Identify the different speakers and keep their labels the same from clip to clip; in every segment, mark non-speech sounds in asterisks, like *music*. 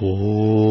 Speaker 1: 哦。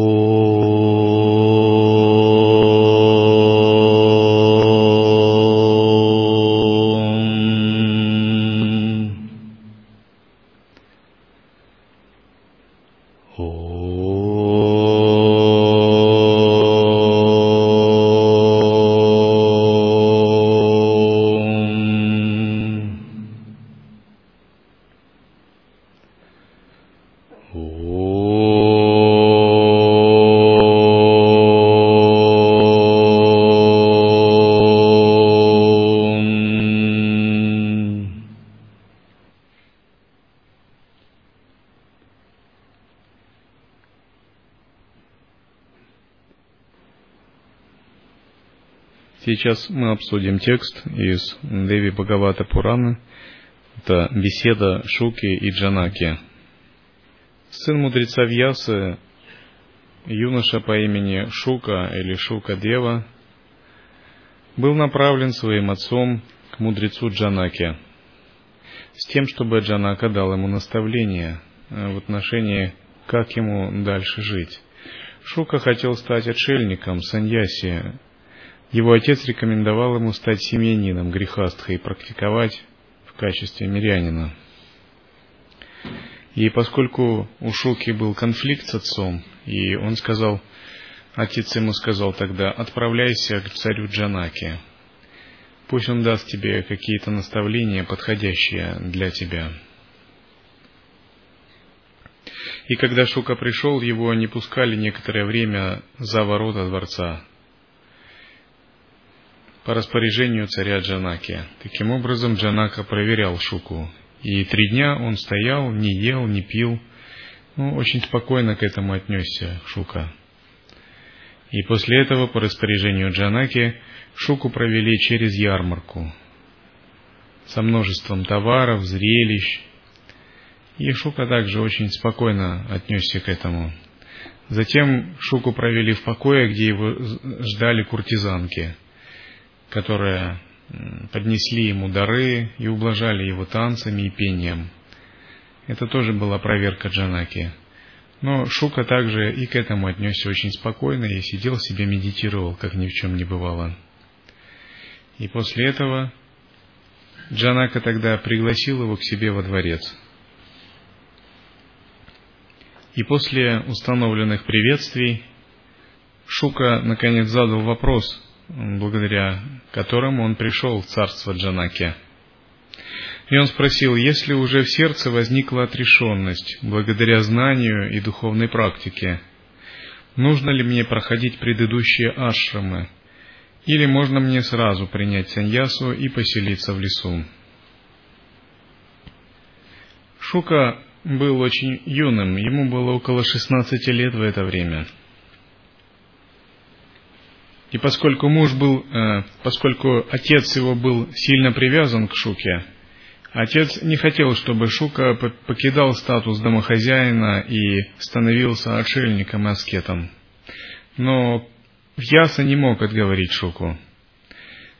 Speaker 1: Сейчас мы обсудим текст из Деви Бхагавата Пураны. Это беседа Шуки и Джанаки. Сын мудреца Вьясы, юноша по имени Шука или Шука Дева, был направлен своим отцом к мудрецу Джанаке с тем, чтобы Джанака дал ему наставление в отношении, как ему дальше жить. Шука хотел стать отшельником, саньяси, его отец рекомендовал ему стать семьянином грехастха и практиковать в качестве мирянина. И поскольку у Шуки был конфликт с отцом, и он сказал, отец ему сказал тогда, отправляйся к царю Джанаке, пусть он даст тебе какие-то наставления, подходящие для тебя. И когда Шука пришел, его не пускали некоторое время за ворота дворца, по распоряжению царя Джанаки. Таким образом, Джанака проверял Шуку. И три дня он стоял, не ел, не пил. Ну, очень спокойно к этому отнесся Шука. И после этого, по распоряжению Джанаки, Шуку провели через ярмарку со множеством товаров, зрелищ. И Шука также очень спокойно отнесся к этому. Затем Шуку провели в покое, где его ждали куртизанки – которые поднесли ему дары и ублажали его танцами и пением. Это тоже была проверка Джанаки. Но Шука также и к этому отнесся очень спокойно и сидел себе медитировал, как ни в чем не бывало. И после этого Джанака тогда пригласил его к себе во дворец. И после установленных приветствий Шука наконец задал вопрос, благодаря которому он пришел в царство Джанаки. И он спросил, если уже в сердце возникла отрешенность благодаря знанию и духовной практике, нужно ли мне проходить предыдущие ашрамы, или можно мне сразу принять саньясу и поселиться в лесу? Шука был очень юным, ему было около 16 лет в это время – и поскольку муж был, э, поскольку отец его был сильно привязан к Шуке, отец не хотел, чтобы Шука покидал статус домохозяина и становился отшельником и аскетом. Но Яса не мог отговорить Шуку,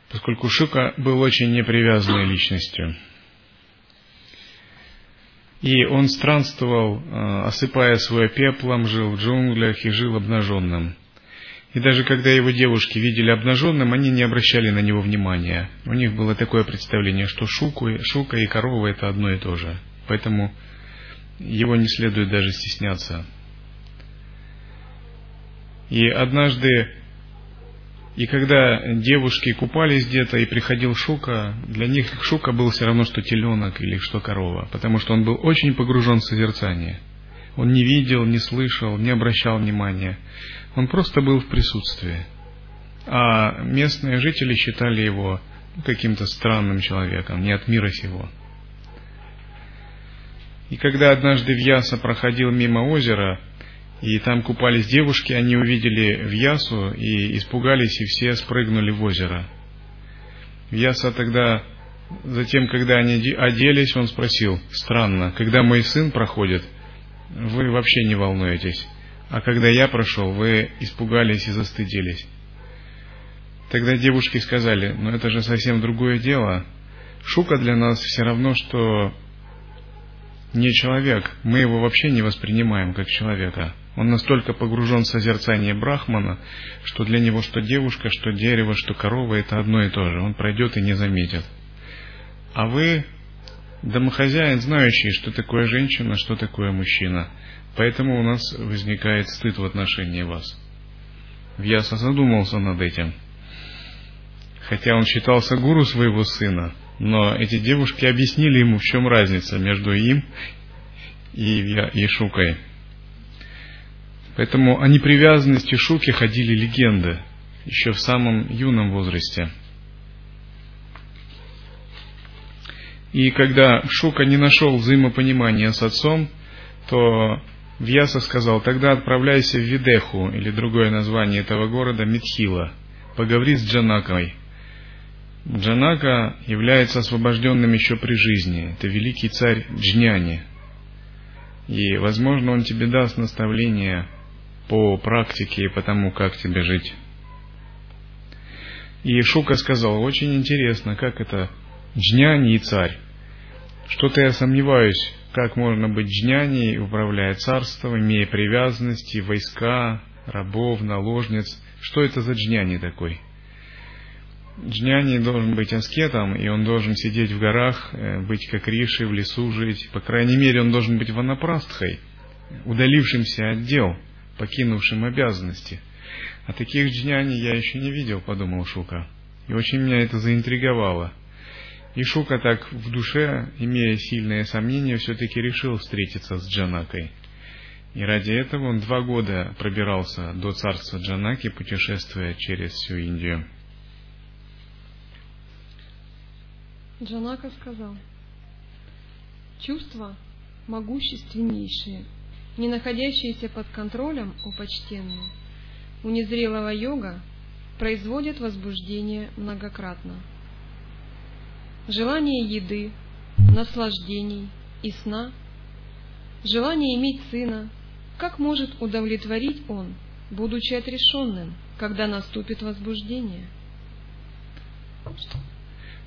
Speaker 1: поскольку Шука был очень непривязанной личностью. И он странствовал, э, осыпая свое пеплом, жил в джунглях и жил обнаженным – и даже когда его девушки видели обнаженным, они не обращали на него внимания. У них было такое представление, что шуку, шука и корова это одно и то же. Поэтому его не следует даже стесняться. И однажды, и когда девушки купались где-то и приходил Шука, для них Шука был все равно, что теленок или что корова, потому что он был очень погружен в созерцание. Он не видел, не слышал, не обращал внимания. Он просто был в присутствии. А местные жители считали его каким-то странным человеком, не от мира сего. И когда однажды Вьяса проходил мимо озера, и там купались девушки, они увидели Вьясу и испугались, и все спрыгнули в озеро. Вьяса тогда, затем, когда они оделись, он спросил, странно, когда мой сын проходит, вы вообще не волнуетесь. А когда я прошел, вы испугались и застыдились. Тогда девушки сказали, ну это же совсем другое дело. Шука для нас все равно, что не человек. Мы его вообще не воспринимаем как человека. Он настолько погружен в созерцание Брахмана, что для него что девушка, что дерево, что корова – это одно и то же. Он пройдет и не заметит. А вы домохозяин, знающий, что такое женщина, что такое мужчина. Поэтому у нас возникает стыд в отношении вас. Вьяса задумался над этим. Хотя он считался гуру своего сына, но эти девушки объяснили ему, в чем разница между им и Шукой. Поэтому о непривязанности Шуки ходили легенды еще в самом юном возрасте. И когда Шука не нашел взаимопонимания с отцом, то Вьяса сказал, тогда отправляйся в Видеху, или другое название этого города, Митхила, поговори с Джанакой. Джанака является освобожденным еще при жизни. Это великий царь Джняни. И, возможно, он тебе даст наставление по практике и по тому, как тебе жить. И Шука сказал, очень интересно, как это Джняни и царь. Что-то я сомневаюсь, как можно быть джняни, управляя царством, имея привязанности, войска, рабов, наложниц. Что это за джняни такой? Джняни должен быть аскетом, и он должен сидеть в горах, э, быть как Риши, в лесу жить. По крайней мере, он должен быть ванапрастхой, удалившимся от дел, покинувшим обязанности. А таких джняни я еще не видел, подумал Шука. И очень меня это заинтриговало – и Шука так в душе, имея сильные сомнения, все-таки решил встретиться с Джанакой. И ради этого он два года пробирался до царства Джанаки, путешествуя через всю Индию.
Speaker 2: Джанака сказал, чувства могущественнейшие, не находящиеся под контролем у почтенного, у незрелого йога производят возбуждение многократно – желание еды, наслаждений и сна, желание иметь сына, как может удовлетворить он, будучи отрешенным, когда наступит возбуждение?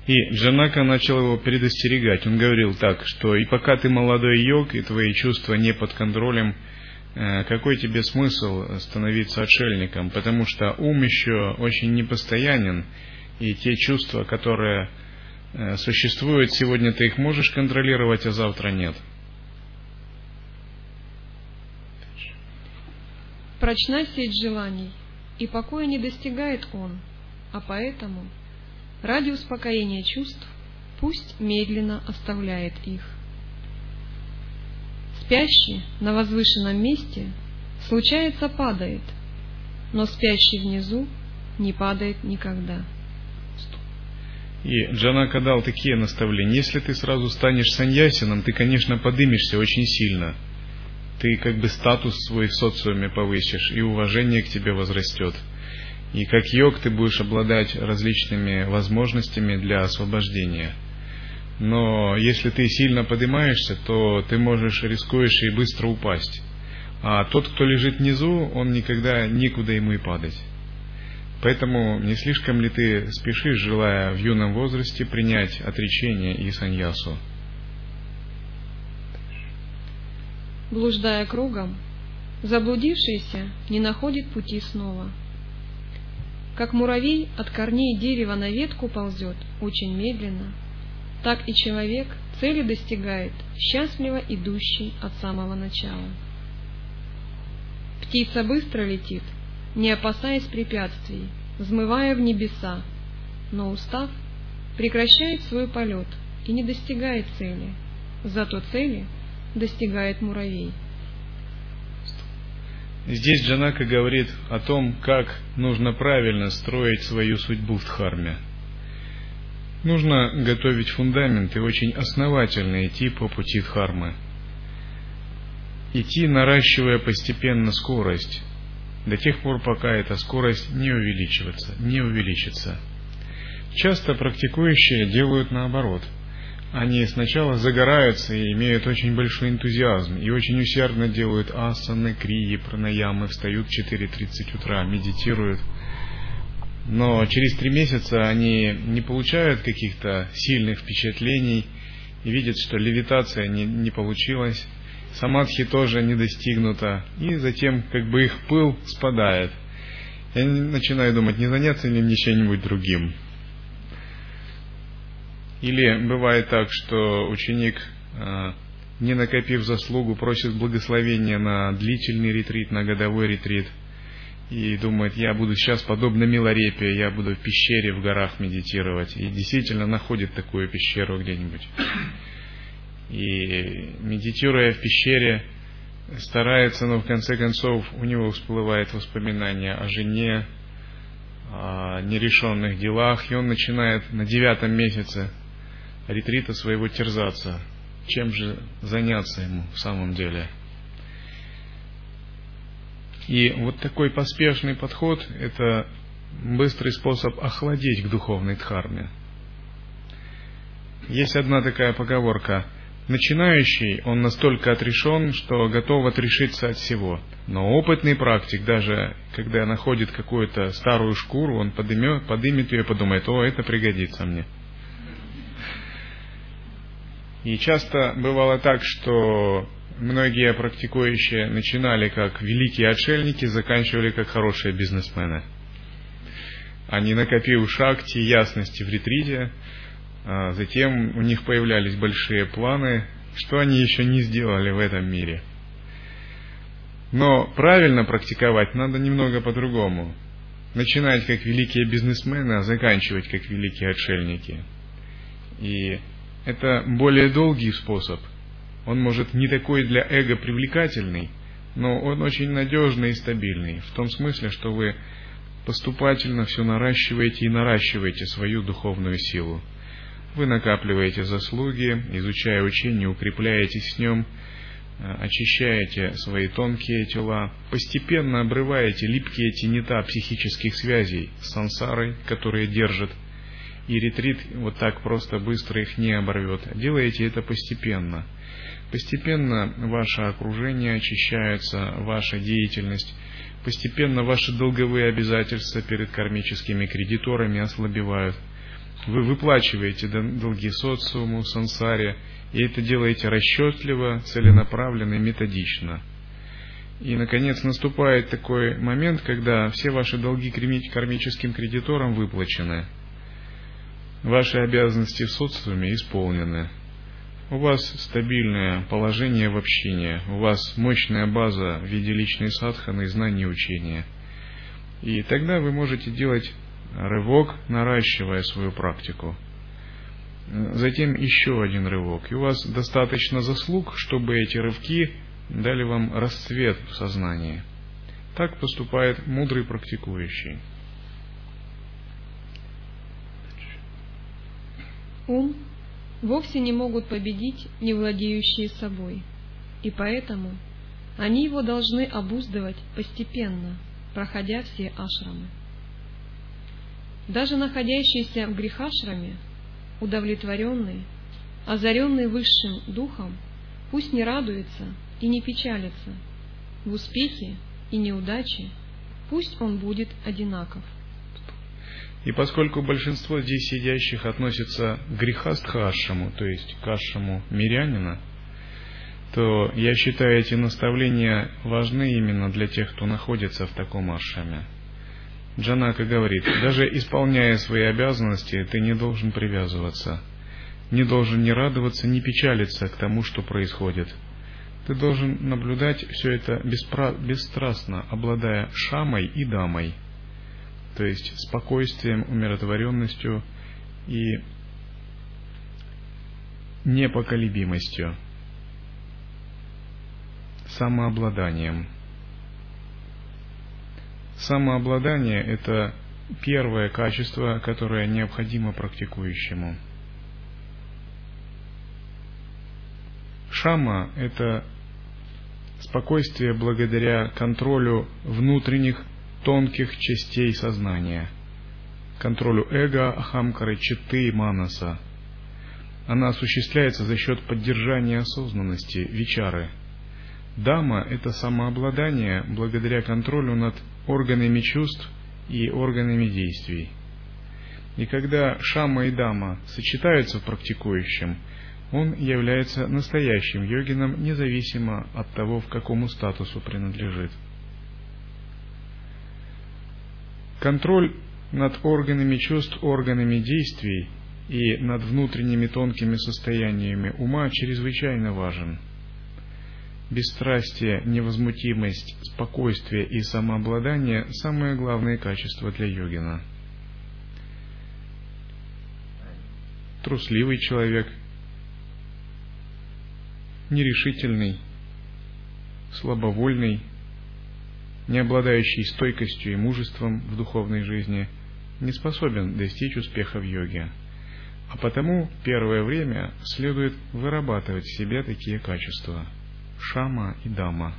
Speaker 1: И Джанака начал его предостерегать. Он говорил так, что и пока ты молодой йог, и твои чувства не под контролем, э, какой тебе смысл становиться отшельником? Потому что ум еще очень непостоянен, и те чувства, которые Э, существуют сегодня, ты их можешь контролировать, а завтра нет.
Speaker 2: Прочна сеть желаний, и покоя не достигает он, а поэтому, ради успокоения чувств, пусть медленно оставляет их. Спящий на возвышенном месте случается падает, но спящий внизу не падает никогда.
Speaker 1: И Джанака дал такие наставления. Если ты сразу станешь саньясином, ты, конечно, подымешься очень сильно. Ты как бы статус свой в социуме повысишь, и уважение к тебе возрастет. И как йог ты будешь обладать различными возможностями для освобождения. Но если ты сильно поднимаешься, то ты можешь, рискуешь и быстро упасть. А тот, кто лежит внизу, он никогда никуда ему и падать. Поэтому не слишком ли ты спешишь, желая в юном возрасте принять отречение и саньясу?
Speaker 2: Блуждая кругом, заблудившийся не находит пути снова. Как муравей от корней дерева на ветку ползет очень медленно, так и человек цели достигает, счастливо идущий от самого начала. Птица быстро летит, не опасаясь препятствий, взмывая в небеса, но устав, прекращает свой полет и не достигает цели, зато цели достигает муравей.
Speaker 1: Здесь Джанака говорит о том, как нужно правильно строить свою судьбу в Дхарме. Нужно готовить фундамент и очень основательно идти по пути Дхармы. Идти, наращивая постепенно скорость, до тех пор, пока эта скорость не увеличивается, не увеличится. Часто практикующие делают наоборот. Они сначала загораются и имеют очень большой энтузиазм, и очень усердно делают асаны, крии, пранаямы, встают в 4.30 утра, медитируют. Но через три месяца они не получают каких-то сильных впечатлений и видят, что левитация не, не получилась, самадхи тоже не достигнута, и затем как бы их пыл спадает. Я начинаю думать, не заняться ли мне чем-нибудь другим. Или бывает так, что ученик, а, не накопив заслугу, просит благословения на длительный ретрит, на годовой ретрит, и думает, я буду сейчас подобно Милорепе, я буду в пещере в горах медитировать, и действительно находит такую пещеру где-нибудь. И медитируя в пещере, старается, но в конце концов у него всплывает воспоминание о жене, о нерешенных делах, и он начинает на девятом месяце ретрита своего терзаться. Чем же заняться ему в самом деле? И вот такой поспешный подход – это быстрый способ охладеть к духовной дхарме. Есть одна такая поговорка – Начинающий, он настолько отрешен, что готов отрешиться от всего. Но опытный практик, даже когда находит какую-то старую шкуру, он подымет, подымет ее и подумает, о, это пригодится мне. И часто бывало так, что многие практикующие начинали как великие отшельники, заканчивали как хорошие бизнесмены. Они, накопив шахти ясности в ретрите, затем у них появлялись большие планы, что они еще не сделали в этом мире. Но правильно практиковать надо немного по-другому. Начинать как великие бизнесмены, а заканчивать как великие отшельники. И это более долгий способ. Он может не такой для эго привлекательный, но он очень надежный и стабильный. В том смысле, что вы поступательно все наращиваете и наращиваете свою духовную силу. Вы накапливаете заслуги, изучая учение, укрепляетесь в нем, э, очищаете свои тонкие тела, постепенно обрываете липкие тенета психических связей с сансарой, которые держат, и ретрит вот так просто быстро их не оборвет. Делаете это постепенно. Постепенно ваше окружение очищается, ваша деятельность, постепенно ваши долговые обязательства перед кармическими кредиторами ослабевают – вы выплачиваете долги социуму, сансаре, и это делаете расчетливо, целенаправленно и методично. И, наконец, наступает такой момент, когда все ваши долги кармическим кредиторам выплачены. Ваши обязанности в социуме исполнены. У вас стабильное положение в общине, у вас мощная база в виде личной садханы знаний учения. И тогда вы можете делать рывок, наращивая свою практику. Затем еще один рывок. И у вас достаточно заслуг, чтобы эти рывки дали вам расцвет в сознании. Так поступает мудрый практикующий.
Speaker 2: Ум вовсе не могут победить не владеющие собой, и поэтому они его должны обуздывать постепенно, проходя все ашрамы. Даже находящийся в грехашраме, удовлетворенный, озаренный высшим духом, пусть не радуется и не печалится, в успехе и неудаче, пусть он будет одинаков.
Speaker 1: И поскольку большинство здесь сидящих относится к грехастхашаму, то есть к ашаму мирянина, то я считаю эти наставления важны именно для тех, кто находится в таком ашаме. Джанака говорит, даже исполняя свои обязанности, ты не должен привязываться, не должен ни радоваться, ни печалиться к тому, что происходит. Ты должен наблюдать все это беспра... бесстрастно, обладая шамой и дамой, то есть спокойствием, умиротворенностью и непоколебимостью, самообладанием – Самообладание – это первое качество, которое необходимо практикующему. Шама – это спокойствие благодаря контролю внутренних тонких частей сознания, контролю эго, ахамкары, читы и манаса. Она осуществляется за счет поддержания осознанности, вичары. Дама – это самообладание благодаря контролю над органами чувств и органами действий. И когда шама и дама сочетаются в практикующем, он является настоящим йогином, независимо от того, в какому статусу принадлежит. Контроль над органами чувств, органами действий и над внутренними тонкими состояниями ума чрезвычайно важен. Бесстрастие, невозмутимость, спокойствие и самообладание – самые главные качества для йогина. Трусливый человек – нерешительный, слабовольный, не обладающий стойкостью и мужеством в духовной жизни, не способен достичь успеха в йоге. А потому первое время следует вырабатывать в себе такие качества – шама и дама.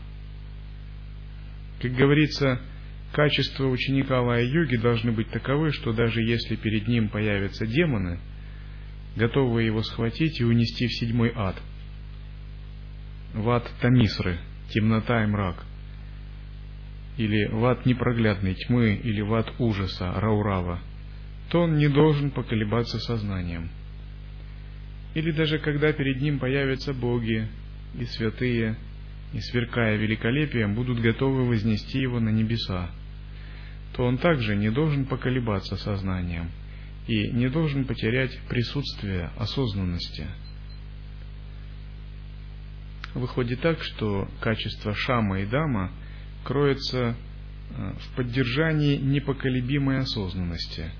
Speaker 1: Как говорится, качества ученика лая-йоги должны быть таковы, что даже если перед ним появятся демоны, готовые его схватить и унести в седьмой ад – ват Тамисры, темнота и мрак, или ват непроглядной тьмы, или ват ужаса, Раурава, то он не должен поколебаться сознанием. Или даже когда перед ним появятся боги и святые, и сверкая великолепием, будут готовы вознести его на небеса, то он также не должен поколебаться сознанием и не должен потерять присутствие осознанности – Выходит так, что качество шама и дама кроется э, в поддержании непоколебимой осознанности.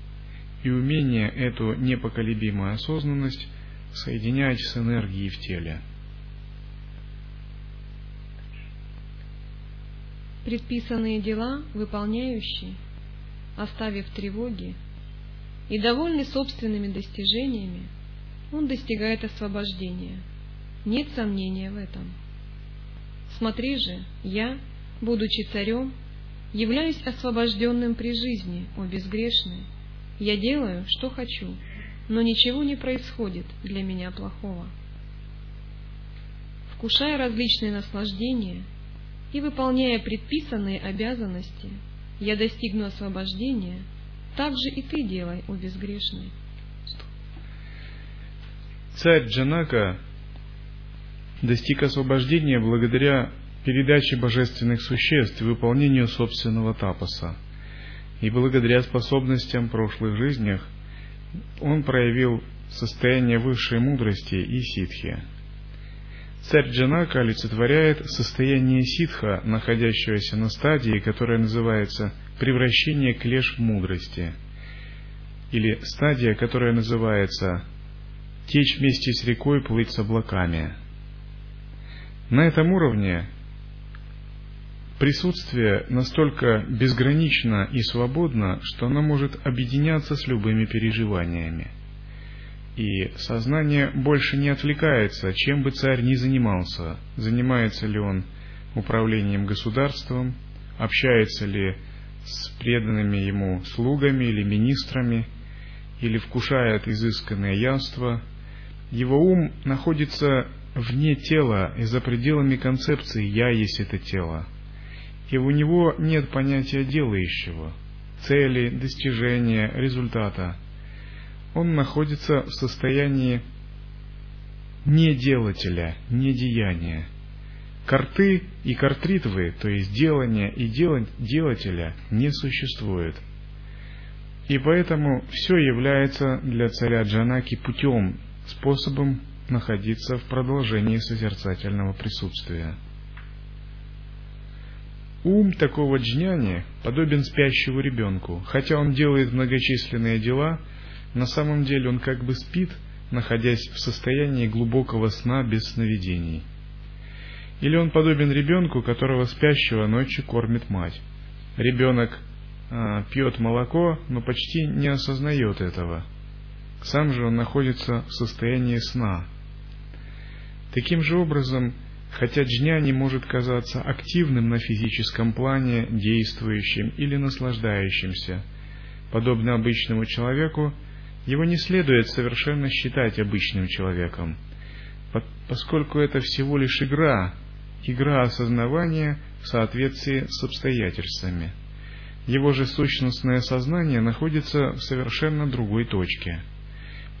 Speaker 1: И умение эту непоколебимую осознанность соединять с энергией в теле.
Speaker 2: Предписанные дела, выполняющий, оставив тревоги и довольный собственными достижениями, он достигает освобождения – нет сомнения в этом. Смотри же, я, будучи царем, являюсь освобожденным при жизни, о безгрешный. Я делаю, что хочу, но ничего не происходит для меня плохого. Вкушая различные наслаждения и выполняя предписанные обязанности, я достигну освобождения, так же и ты делай, о безгрешный.
Speaker 1: Царь Джанака достиг освобождения благодаря передаче божественных существ и выполнению собственного тапоса. И благодаря способностям в прошлых жизнях он проявил состояние высшей мудрости и ситхи. Царь Джанака олицетворяет состояние ситха, находящегося на стадии, которая называется превращение клеш в мудрости, или стадия, которая называется течь вместе с рекой, плыть с облаками – на этом уровне присутствие настолько безгранично и свободно, что оно может объединяться с любыми переживаниями. И сознание больше не отвлекается, чем бы царь ни занимался, занимается ли он управлением государством, общается ли с преданными ему слугами или министрами, или вкушает изысканное яство, его ум находится вне тела и за пределами концепции «я есть это тело». И у него нет понятия делающего, цели, достижения, результата. Он находится в состоянии неделателя, недеяния. Карты и картритвы, то есть делания и делателя, не существует. И поэтому все является для царя Джанаки путем, способом находиться в продолжении созерцательного присутствия. Ум такого джняни подобен спящему ребенку, хотя он делает многочисленные дела, на самом деле он как бы спит, находясь в состоянии глубокого сна без сновидений. Или он подобен ребенку, которого спящего ночью кормит мать. Ребенок а, пьет молоко, но почти не осознает этого. Сам же он находится в состоянии сна, Таким же образом, хотя джняни может казаться активным на физическом плане, действующим или наслаждающимся, подобно обычному человеку, его не следует совершенно считать обычным человеком, поскольку это всего лишь игра, игра осознавания в соответствии с обстоятельствами. Его же сущностное сознание находится в совершенно другой точке.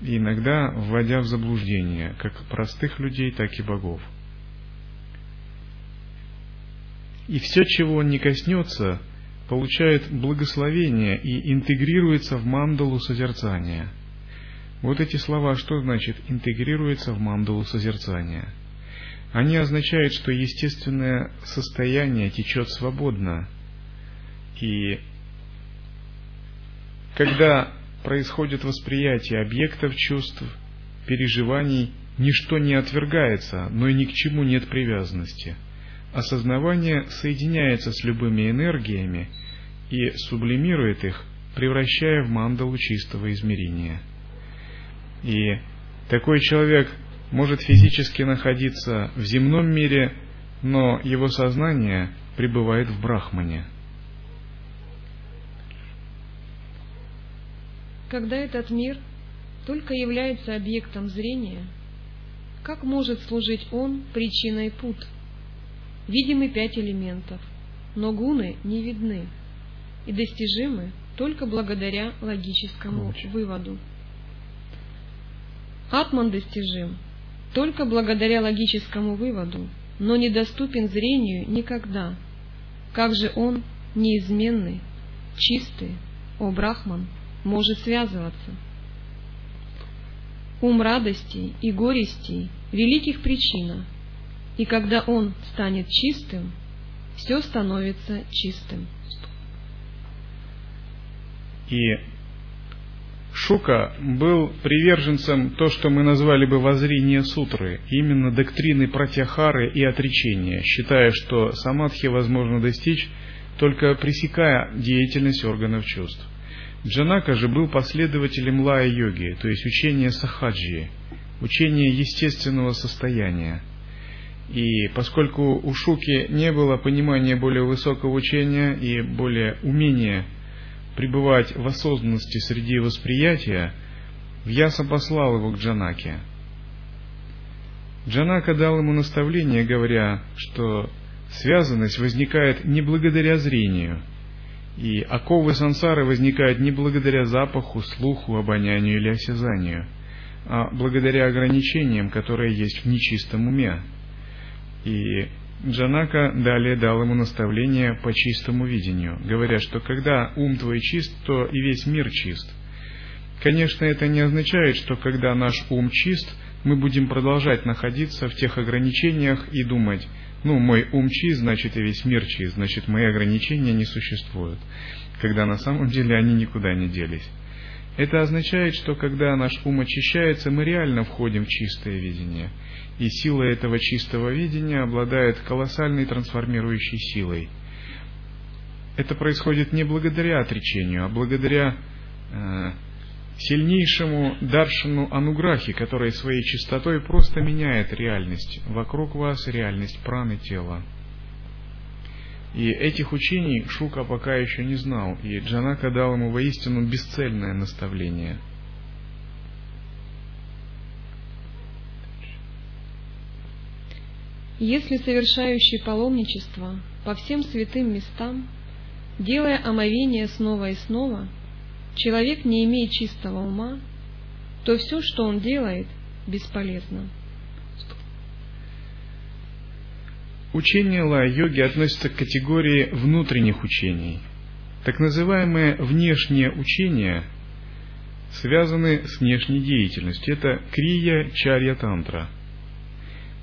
Speaker 1: иногда вводя в заблуждение как простых людей, так и богов. И все, чего он не коснется, получает благословение и интегрируется в мандалу созерцания. Вот эти слова, что значит интегрируется в мандалу созерцания? Они означают, что естественное состояние течет свободно. И когда происходит восприятие объектов чувств, переживаний, ничто не отвергается, но и ни к чему нет привязанности. Осознавание соединяется с любыми энергиями и сублимирует их, превращая в мандалу чистого измерения. И такой человек может физически находиться в земном мире, но его сознание пребывает в Брахмане –
Speaker 2: Когда этот мир только является объектом зрения, как может служить он причиной пут? Видимы пять элементов, но гуны не видны и достижимы только благодаря логическому выводу. Атман достижим только благодаря логическому выводу, но недоступен зрению никогда. Как же он неизменный, чистый, о Брахман – может связываться. Ум радостей и горестей – великих причина, и когда он станет чистым, все становится чистым.
Speaker 1: И Шука был приверженцем то, что мы назвали бы воззрение сутры, именно доктрины пратяхары и отречения, считая, что самадхи возможно достичь только пресекая деятельность органов чувств. Джанака же был последователем лая-йоги, то есть учения сахаджи, учения естественного состояния. И поскольку у Шуки не было понимания более высокого учения и более умения пребывать в осознанности среди восприятия, Вьяса послал его к Джанаке. Джанака дал ему наставление, говоря, что связанность возникает не благодаря зрению – и оковы сансары возникают не благодаря запаху, слуху, обонянию или осязанию, а благодаря ограничениям, которые есть в нечистом уме. И Джанака далее дал ему наставление по чистому видению, говоря, что когда ум твой чист, то и весь мир чист. Конечно, это не означает, что когда наш ум чист, мы будем продолжать находиться в тех ограничениях и думать, ну, мой ум чист, значит и весь мир чист, значит мои ограничения не существуют, когда на самом деле они никуда не делись. Это означает, что когда наш ум очищается, мы реально входим в чистое видение. И сила этого чистого видения обладает колоссальной трансформирующей силой. Это происходит не благодаря отречению, а благодаря э, сильнейшему даршину ануграхи, который своей чистотой просто меняет реальность вокруг вас, реальность праны тела. И этих учений Шука пока еще не знал, и Джанака дал ему воистину бесцельное наставление.
Speaker 2: Если совершающий паломничество по всем святым местам, делая омовение снова и снова – человек не имеет чистого ума, то все, что он делает, бесполезно.
Speaker 1: Учение ла-йоги относится к категории внутренних учений. Так называемые внешние учения связаны с внешней деятельностью. Это крия чарья тантра.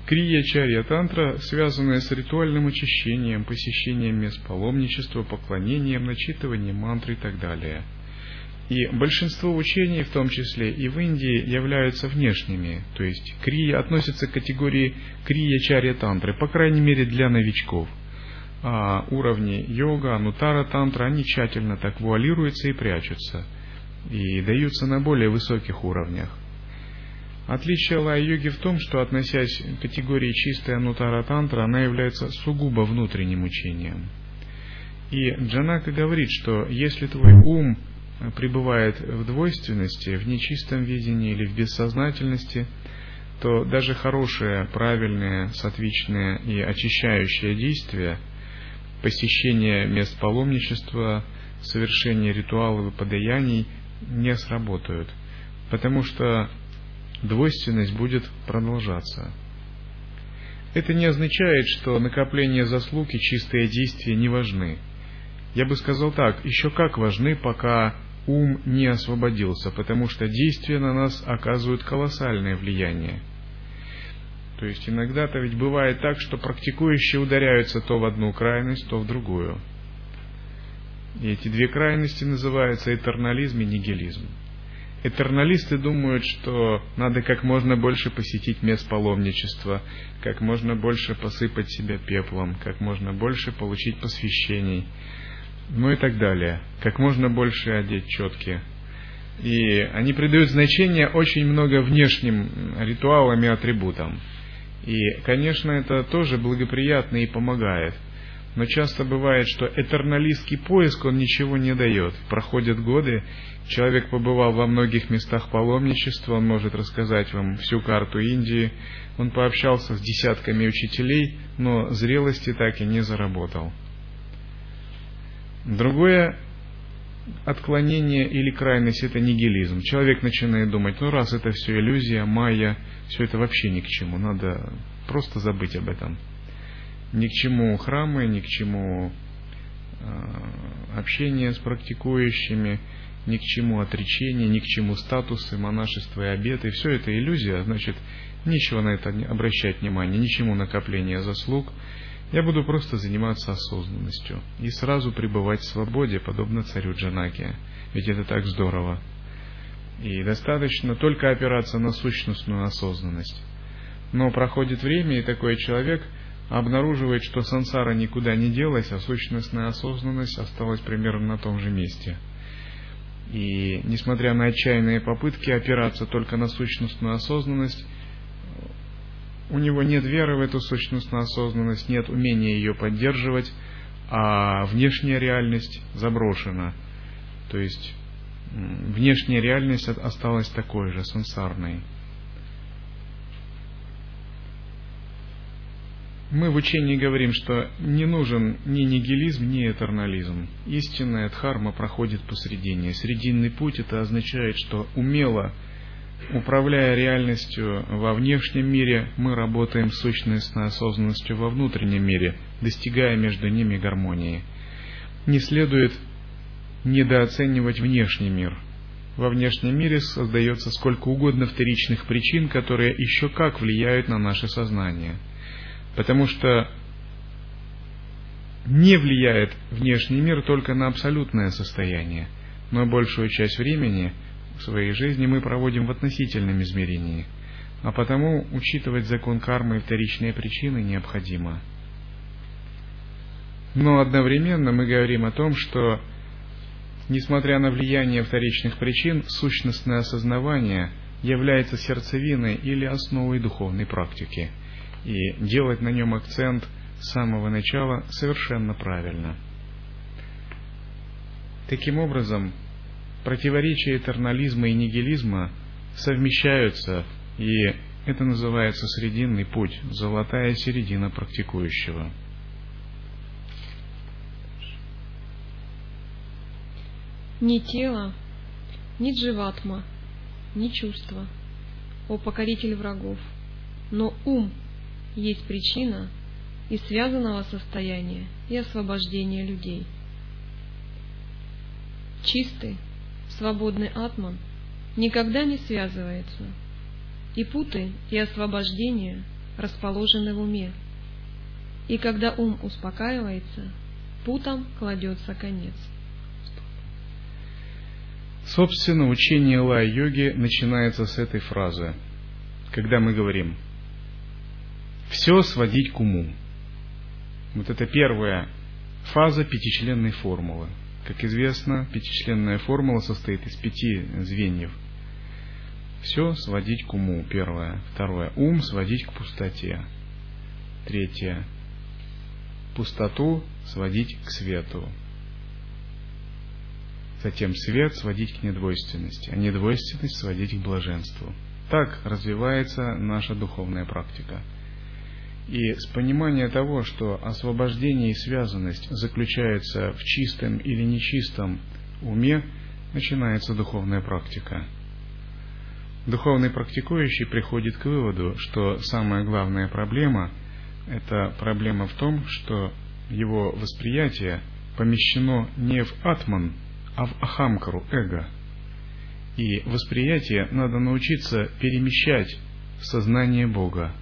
Speaker 1: Крия чарья тантра, связанная с ритуальным очищением, посещением мест паломничества, поклонением, начитыванием мантры и так далее – и большинство учений, в том числе и в Индии, являются внешними, то есть крия относятся к категории крия чарья тантры, по крайней мере для новичков. А уровни йога, анутара тантра, они тщательно так вуалируются и прячутся, и даются на более высоких уровнях. Отличие лай-йоги в том, что, относясь к категории чистой анутара тантра, она является сугубо внутренним учением. И Джанака говорит, что если твой ум пребывает в двойственности, в нечистом видении или в бессознательности, то даже хорошее, правильное, сатвичное и очищающее действие, посещение мест паломничества, совершение ритуалов и подаяний не сработают. потому что двойственность будет продолжаться. Это не означает, что накопление заслуг и чистые действия не важны. Я бы сказал так, еще как важны, пока ум не освободился, потому что действия на нас оказывают колоссальное влияние. То есть иногда-то ведь бывает так, что практикующие ударяются то в одну крайность, то в другую. И эти две крайности называются этернализм и нигилизм. Этерналисты думают, что надо как можно больше посетить мест паломничества, как можно больше посыпать себя пеплом, как можно больше получить посвящений, ну и так далее. Как можно больше одеть четки. И они придают значение очень много внешним ритуалам и атрибутам. И, конечно, это тоже благоприятно и помогает. Но часто бывает, что этерналистский поиск, он ничего не дает. Проходят годы, человек побывал во многих местах паломничества, он может рассказать вам всю карту Индии, он пообщался с десятками учителей, но зрелости так и не заработал. Другое отклонение или крайность – это нигилизм. Человек начинает думать, ну раз это все иллюзия, майя, все это вообще ни к чему, надо просто забыть об этом. Ни к чему храмы, ни к чему э, общение с практикующими, ни к чему отречение, ни к чему статусы, монашество и обеты. Все это иллюзия, значит, ничего на это обращать внимания, ничему накопления заслуг – я буду просто заниматься осознанностью и сразу пребывать в свободе, подобно царю Джанаке. Ведь это так здорово. И достаточно только опираться на сущностную осознанность. Но проходит время, и такой человек обнаруживает, что сансара никуда не делась, а сущностная осознанность осталась примерно на том же месте. И несмотря на отчаянные попытки опираться только на сущностную осознанность, у него нет веры в эту сущностную осознанность, нет умения ее поддерживать, а внешняя реальность заброшена. То есть внешняя реальность осталась такой же, сансарной. Мы в учении говорим, что не нужен ни нигилизм, ни этернализм. Истинная дхарма проходит посредине. Срединный путь это означает, что умело Управляя реальностью во внешнем мире, мы работаем с сущностной осознанностью во внутреннем мире, достигая между ними гармонии. Не следует недооценивать внешний мир. Во внешнем мире создается сколько угодно вторичных причин, которые еще как влияют на наше сознание. Потому что не влияет внешний мир только на абсолютное состояние, но большую часть времени – своей жизни мы проводим в относительном измерении, а потому учитывать закон кармы и вторичные причины необходимо. Но одновременно мы говорим о том, что, несмотря на влияние вторичных причин, сущностное осознавание является сердцевиной или основой духовной практики, и делать на нем акцент с самого начала совершенно правильно. Таким образом, противоречия этернализма и нигилизма совмещаются, и это называется срединный путь, золотая середина практикующего.
Speaker 2: Ни тело, ни дживатма, ни чувства, о покоритель врагов, но ум есть причина и связанного состояния, и освобождения людей. Чистый, свободный атман никогда не связывается, и путы и освобождение расположены в уме. И когда ум успокаивается, путам кладется конец.
Speaker 1: Собственно, учение лай-йоги начинается с этой фразы, когда мы говорим «все сводить к уму». Вот это первая фаза пятичленной формулы – как известно, пятичленная формула состоит из пяти звеньев. Все сводить к уму, первое. Второе. Ум сводить к пустоте. Третье. Пустоту сводить к свету. Затем свет сводить к недвойственности, а недвойственность сводить к блаженству. Так развивается наша духовная практика. И с понимания того, что освобождение и связанность заключается в чистом или нечистом уме, начинается духовная практика. духовный практикующий приходит к выводу, что самая главная проблема – это проблема в том, что его восприятие помещено не в атман, а в ахамкару, эго. И восприятие надо научиться перемещать в сознание Бога,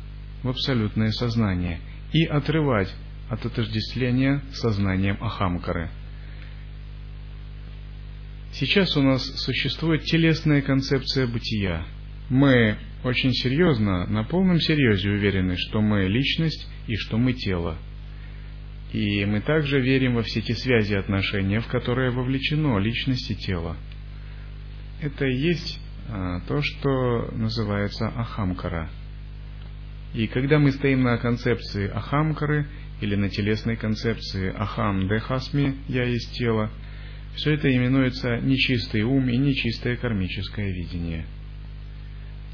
Speaker 1: в абсолютное сознание, и отрывать от отождествления сознанием ахамкары. Сейчас у нас существует телесная концепция бытия. Мы очень серьезно, на полном серьезе уверены, что мы личность и что мы тело. И мы также верим во все те связи отношения, в которые вовлечено личность и тело. Это и есть а, то, что называется ахамкара. И когда мы стоим на концепции ахамкары или на телесной концепции ахам дехасми, я есть тело, все это именуется нечистый ум и нечистое кармическое видение.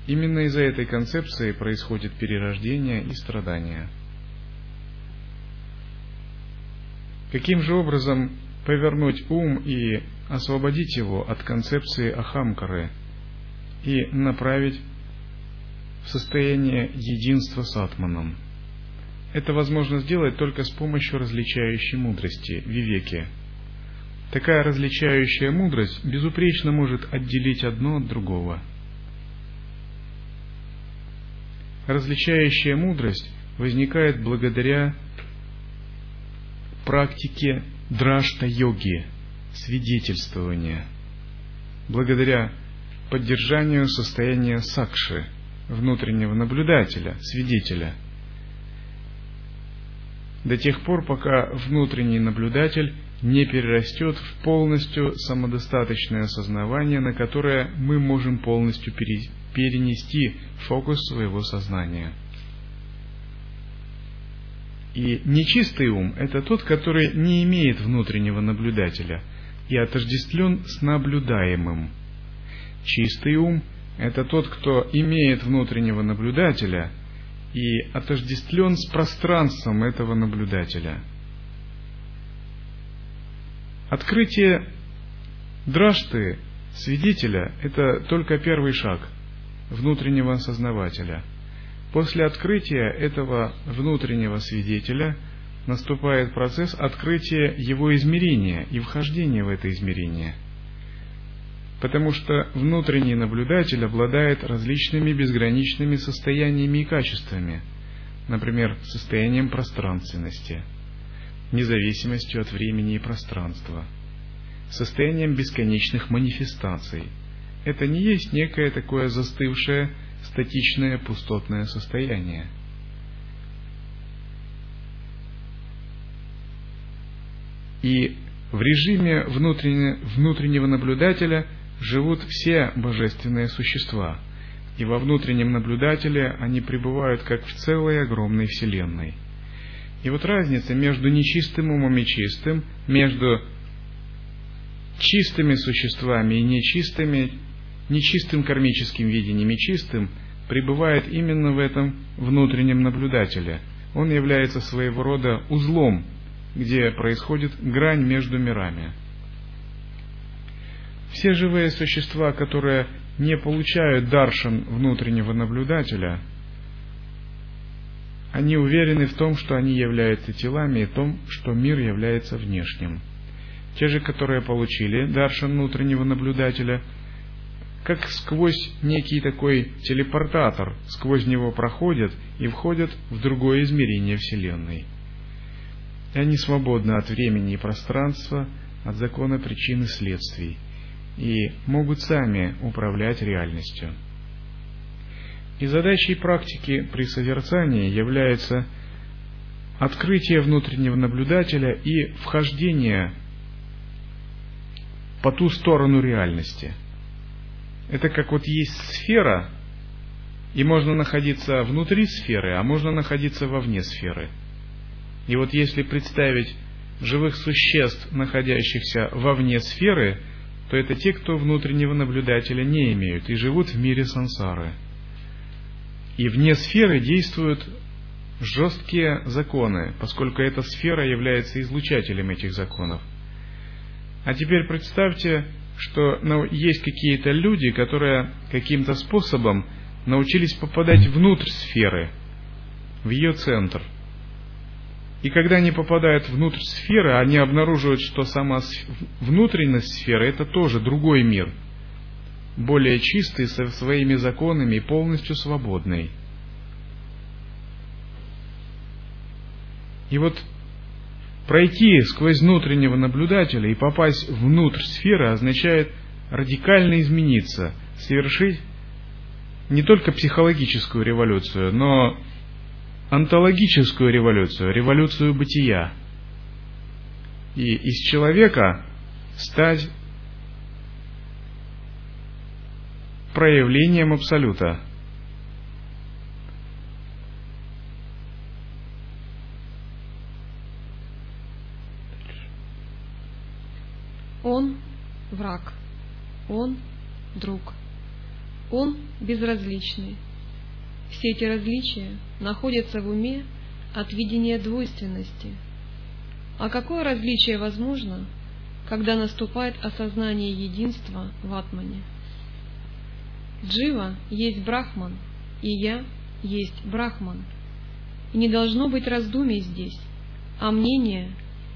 Speaker 1: Именно из-за этой концепции происходит перерождение и страдания – Каким же образом повернуть ум и освободить его от концепции Ахамкары и направить в состояние единства с Атманом? Это возможно сделать только с помощью различающей мудрости, вивеки. Такая различающая мудрость безупречно может отделить одно от другого. Различающая мудрость возникает благодаря практике драшта-йоги, свидетельствования, благодаря поддержанию состояния сакши, внутреннего наблюдателя, свидетеля, до тех пор, пока внутренний наблюдатель не перерастет в полностью самодостаточное осознавание, на которое мы можем полностью перенести фокус своего сознания – и нечистый ум – это тот, который не имеет внутреннего наблюдателя и отождествлен с наблюдаемым. Чистый ум – это тот, кто имеет внутреннего наблюдателя и отождествлен с пространством этого наблюдателя. Открытие дражты свидетеля – это только первый шаг внутреннего осознавателя – После открытия этого внутреннего свидетеля наступает процесс открытия его измерения и вхождения в это измерение. Потому что внутренний наблюдатель обладает различными безграничными состояниями и качествами, например, состоянием пространственности, независимостью от времени и пространства, состоянием бесконечных манифестаций. Это не есть некое такое застывшее статичное пустотное состояние. И в режиме внутренне, внутреннего наблюдателя живут все божественные существа, и во внутреннем наблюдателе они пребывают как в целой огромной вселенной. И вот разница между нечистым умом и чистым, между чистыми существами и нечистыми нечистым кармическим видением и чистым, пребывает именно в этом внутреннем наблюдателе. Он является своего рода узлом, где происходит грань между мирами. Все живые существа, которые не получают даршан внутреннего наблюдателя, они уверены в том, что они являются телами и в том, что мир является внешним. Те же, которые получили даршан внутреннего наблюдателя – как сквозь некий такой телепортатор, сквозь него проходят и входят в другое измерение Вселенной. И они свободны от времени и пространства, от закона причин и следствий, и могут сами управлять реальностью. И задачей практики при созерцании является открытие внутреннего наблюдателя и вхождение по ту сторону реальности – это как вот есть сфера, и можно находиться внутри сферы, а можно находиться вовне сферы. И вот если представить живых существ, находящихся вовне сферы, то это те, кто внутреннего наблюдателя не имеют и живут в мире сансары. И вне сферы действуют жесткие законы, поскольку эта сфера является излучателем этих законов. А теперь представьте что есть какие-то люди, которые каким-то способом научились попадать внутрь сферы, в ее центр. И когда они попадают внутрь сферы, они обнаруживают, что сама внутренность сферы – это тоже другой мир, более чистый, со своими законами и полностью свободный. И вот пройти сквозь внутреннего наблюдателя и попасть внутрь сферы означает радикально измениться, совершить не только психологическую революцию, но онтологическую революцию, революцию бытия. И из человека стать проявлением Абсолюта.
Speaker 2: Он враг, он друг, он безразличный. Все эти различия находятся в уме от видения двойственности. А какое различие возможно, когда наступает осознание единства в Атмане? Джива есть Брахман, и я есть Брахман. И не должно быть раздумий здесь, а мнение,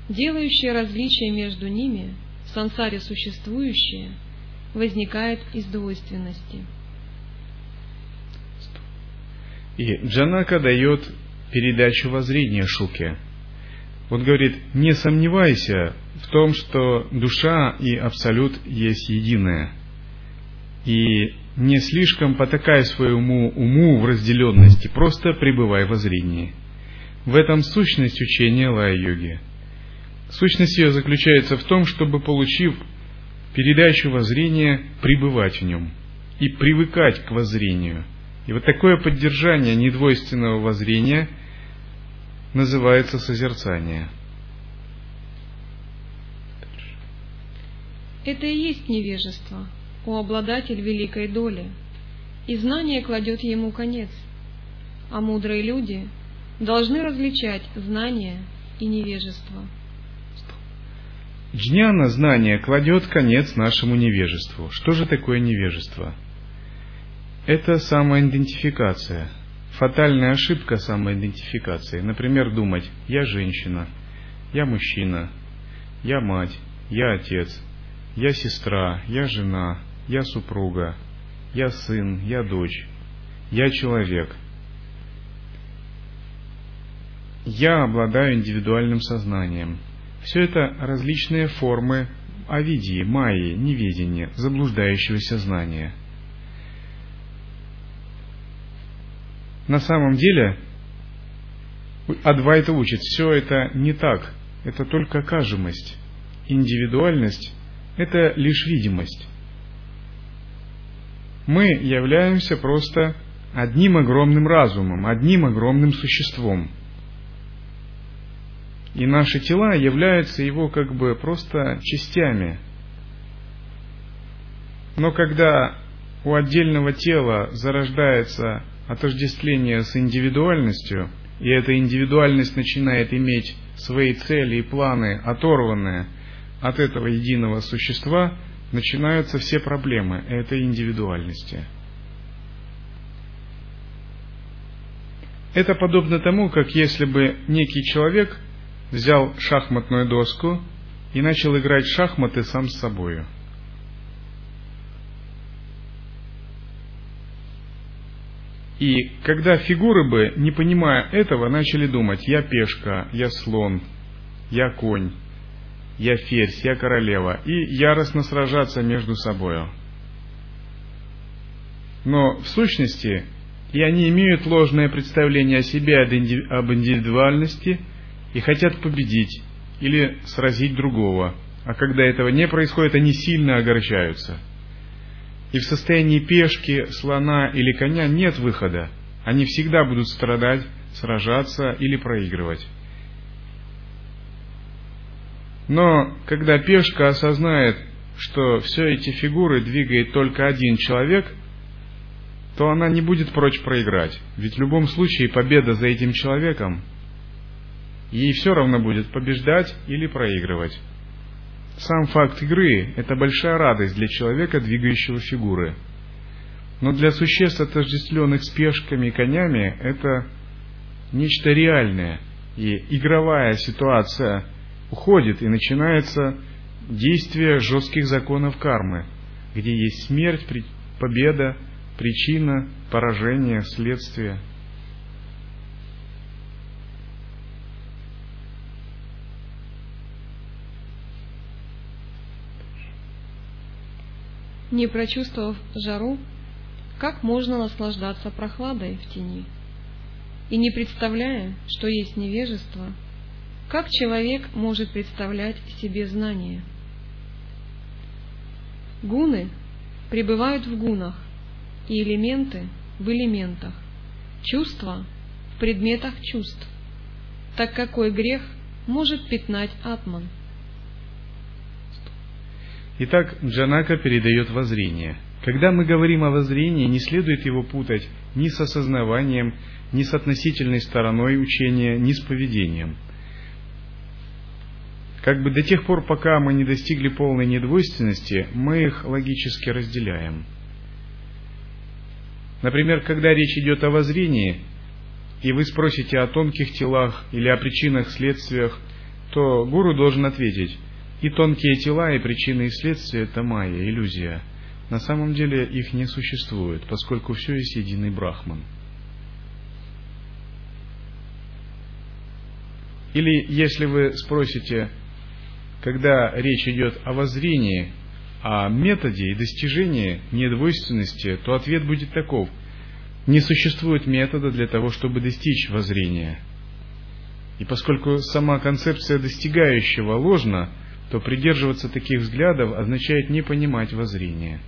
Speaker 2: делающее различие между ними, в сансаре существующее, возникает из двойственности.
Speaker 1: И Джанака дает передачу воззрения Шуке. Он говорит, не сомневайся в том, что душа и Абсолют есть единое. И не слишком потакай своему уму в разделенности, просто пребывай во зрении. В этом сущность учения Лая-йоги. Сущность ее заключается в том, чтобы, получив передачу воззрения, пребывать в нем и привыкать к воззрению – и вот такое поддержание недвойственного воззрения называется созерцание.
Speaker 2: Это и есть невежество, о обладатель великой доли, и знание кладет ему конец, а мудрые люди должны различать знание и невежество.
Speaker 1: Джняна знание кладет конец нашему невежеству. Что же такое невежество? Это самоидентификация. Фатальная ошибка самоидентификации. Например, думать «я женщина», «я мужчина», «я мать», «я отец», «я сестра», «я жена», «я супруга», «я сын», «я дочь», «я человек». Я обладаю индивидуальным сознанием. Все это различные формы авидии, майи, неведения, заблуждающегося знания – на самом деле Адвайта учит, все это не так, это только кажемость. Индивидуальность – это лишь видимость. Мы являемся просто одним огромным разумом, одним огромным существом. И наши тела являются его как бы просто частями. Но когда у отдельного тела зарождается отождествление с индивидуальностью, и эта индивидуальность начинает иметь свои цели и планы, оторванные от этого единого существа, начинаются все проблемы этой индивидуальности. Это подобно тому, как если бы некий человек взял шахматную доску и начал играть в шахматы сам с собою – И когда фигуры бы, не понимая этого, начали думать, я пешка, я слон, я конь, я ферзь, я королева, и яростно сражаться между собою. Но в сущности и они имеют ложное представление о себе, об индивидуальности, и хотят победить или сразить другого. А когда этого не происходит, они сильно огорчаются – и в состоянии пешки, слона или коня нет выхода. Они всегда будут страдать, сражаться или проигрывать. Но когда пешка осознает, что все эти фигуры двигает только один человек, то она не будет прочь проиграть. Ведь в любом случае победа за этим человеком, ей все равно будет побеждать или проигрывать. Сам факт игры – это большая радость для человека, двигающего фигуры. Но для существ, отождествленных с пешками и конями, это нечто реальное. И игровая ситуация уходит, и начинается действие жестких законов кармы, где есть смерть, победа, причина, поражение, следствие –
Speaker 2: Не прочувствовав жару, как можно наслаждаться прохладой в тени? И не представляя, что есть невежество, как человек может представлять себе знание? Гуны пребывают в гунах, и элементы в элементах, чувства в предметах чувств. Так какой грех может пятнать атман?
Speaker 1: Итак, Джанака передает воззрение. Когда мы говорим о воззрении, не следует его путать ни с осознаванием, ни с относительной стороной учения, ни с поведением. Как бы до тех пор, пока мы не достигли полной недвойственности, мы их логически разделяем. Например, когда речь идет о воззрении, и вы спросите о тонких телах или о причинах, следствиях, то гуру должен ответить, и тонкие тела, и причины и следствия – это майя, иллюзия. На самом деле их не существует, поскольку все есть единый брахман. Или если вы спросите, когда речь идет о воззрении, о методе и достижении недвойственности, то ответ будет таков. Не существует метода для того, чтобы достичь воззрения. И поскольку сама концепция достигающего ложна, то придерживаться таких взглядов означает не понимать воззрение.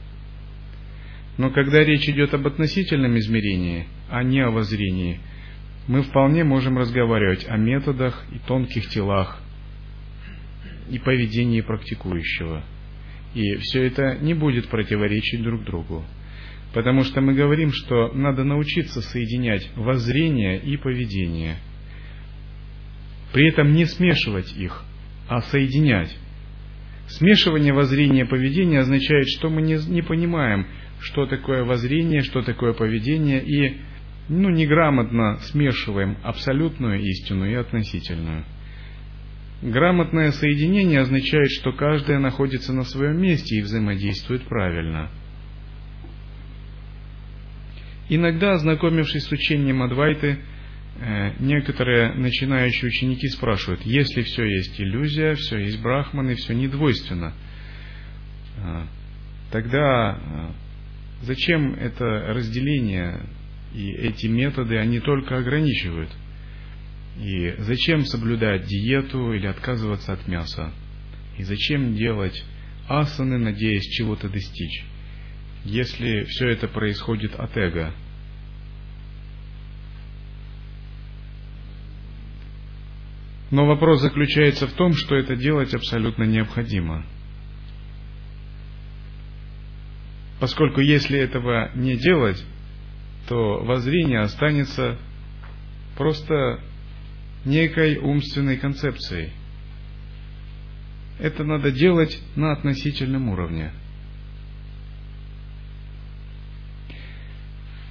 Speaker 1: Но когда речь идет об относительном измерении, а не о воззрении, мы вполне можем разговаривать о методах и тонких телах и поведении практикующего. И все это не будет противоречить друг другу. Потому что мы говорим, что надо научиться соединять воззрение и поведение. При этом не смешивать их, а соединять. Смешивание воззрения и поведения означает, что мы не, не понимаем, что такое воззрение, что такое поведение, и ну, неграмотно смешиваем абсолютную истину и относительную. Грамотное соединение означает, что каждое находится на своем месте и взаимодействует правильно. Иногда, ознакомившись с учением Адвайты, некоторые начинающие ученики спрашивают, если все есть иллюзия, все есть брахман и все недвойственно, э, тогда э, зачем это разделение и эти методы, они только ограничивают? И зачем соблюдать диету или отказываться от мяса? И зачем делать асаны, надеясь чего-то достичь? Если все это происходит от эго – Но вопрос заключается в том, что это делать абсолютно необходимо. Поскольку если этого не делать, то воззрение останется просто некой умственной концепцией. Это надо делать на относительном уровне.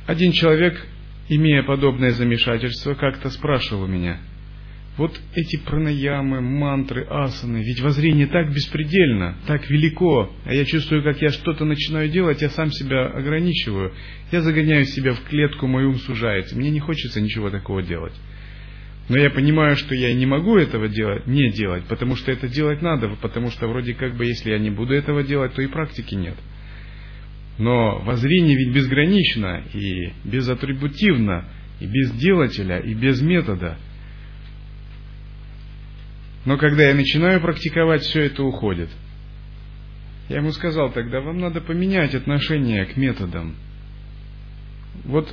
Speaker 1: Один человек, имея подобное замешательство, как-то спрашивал меня – вот эти пранаямы, мантры, асаны, ведь воззрение так беспредельно, так велико, а я чувствую, как я что-то начинаю делать, я сам себя ограничиваю, я загоняю себя в клетку, мой ум сужается, мне не хочется ничего такого делать. Но я понимаю, что я не могу этого делать, не делать, потому что это делать надо, потому что вроде как бы если я не буду этого делать, то и практики нет. Но воззрение ведь безгранично и безатрибутивно, и без делателя, и без метода – но когда я начинаю практиковать, все это уходит. Я ему сказал тогда, вам надо поменять отношение к методам. Вот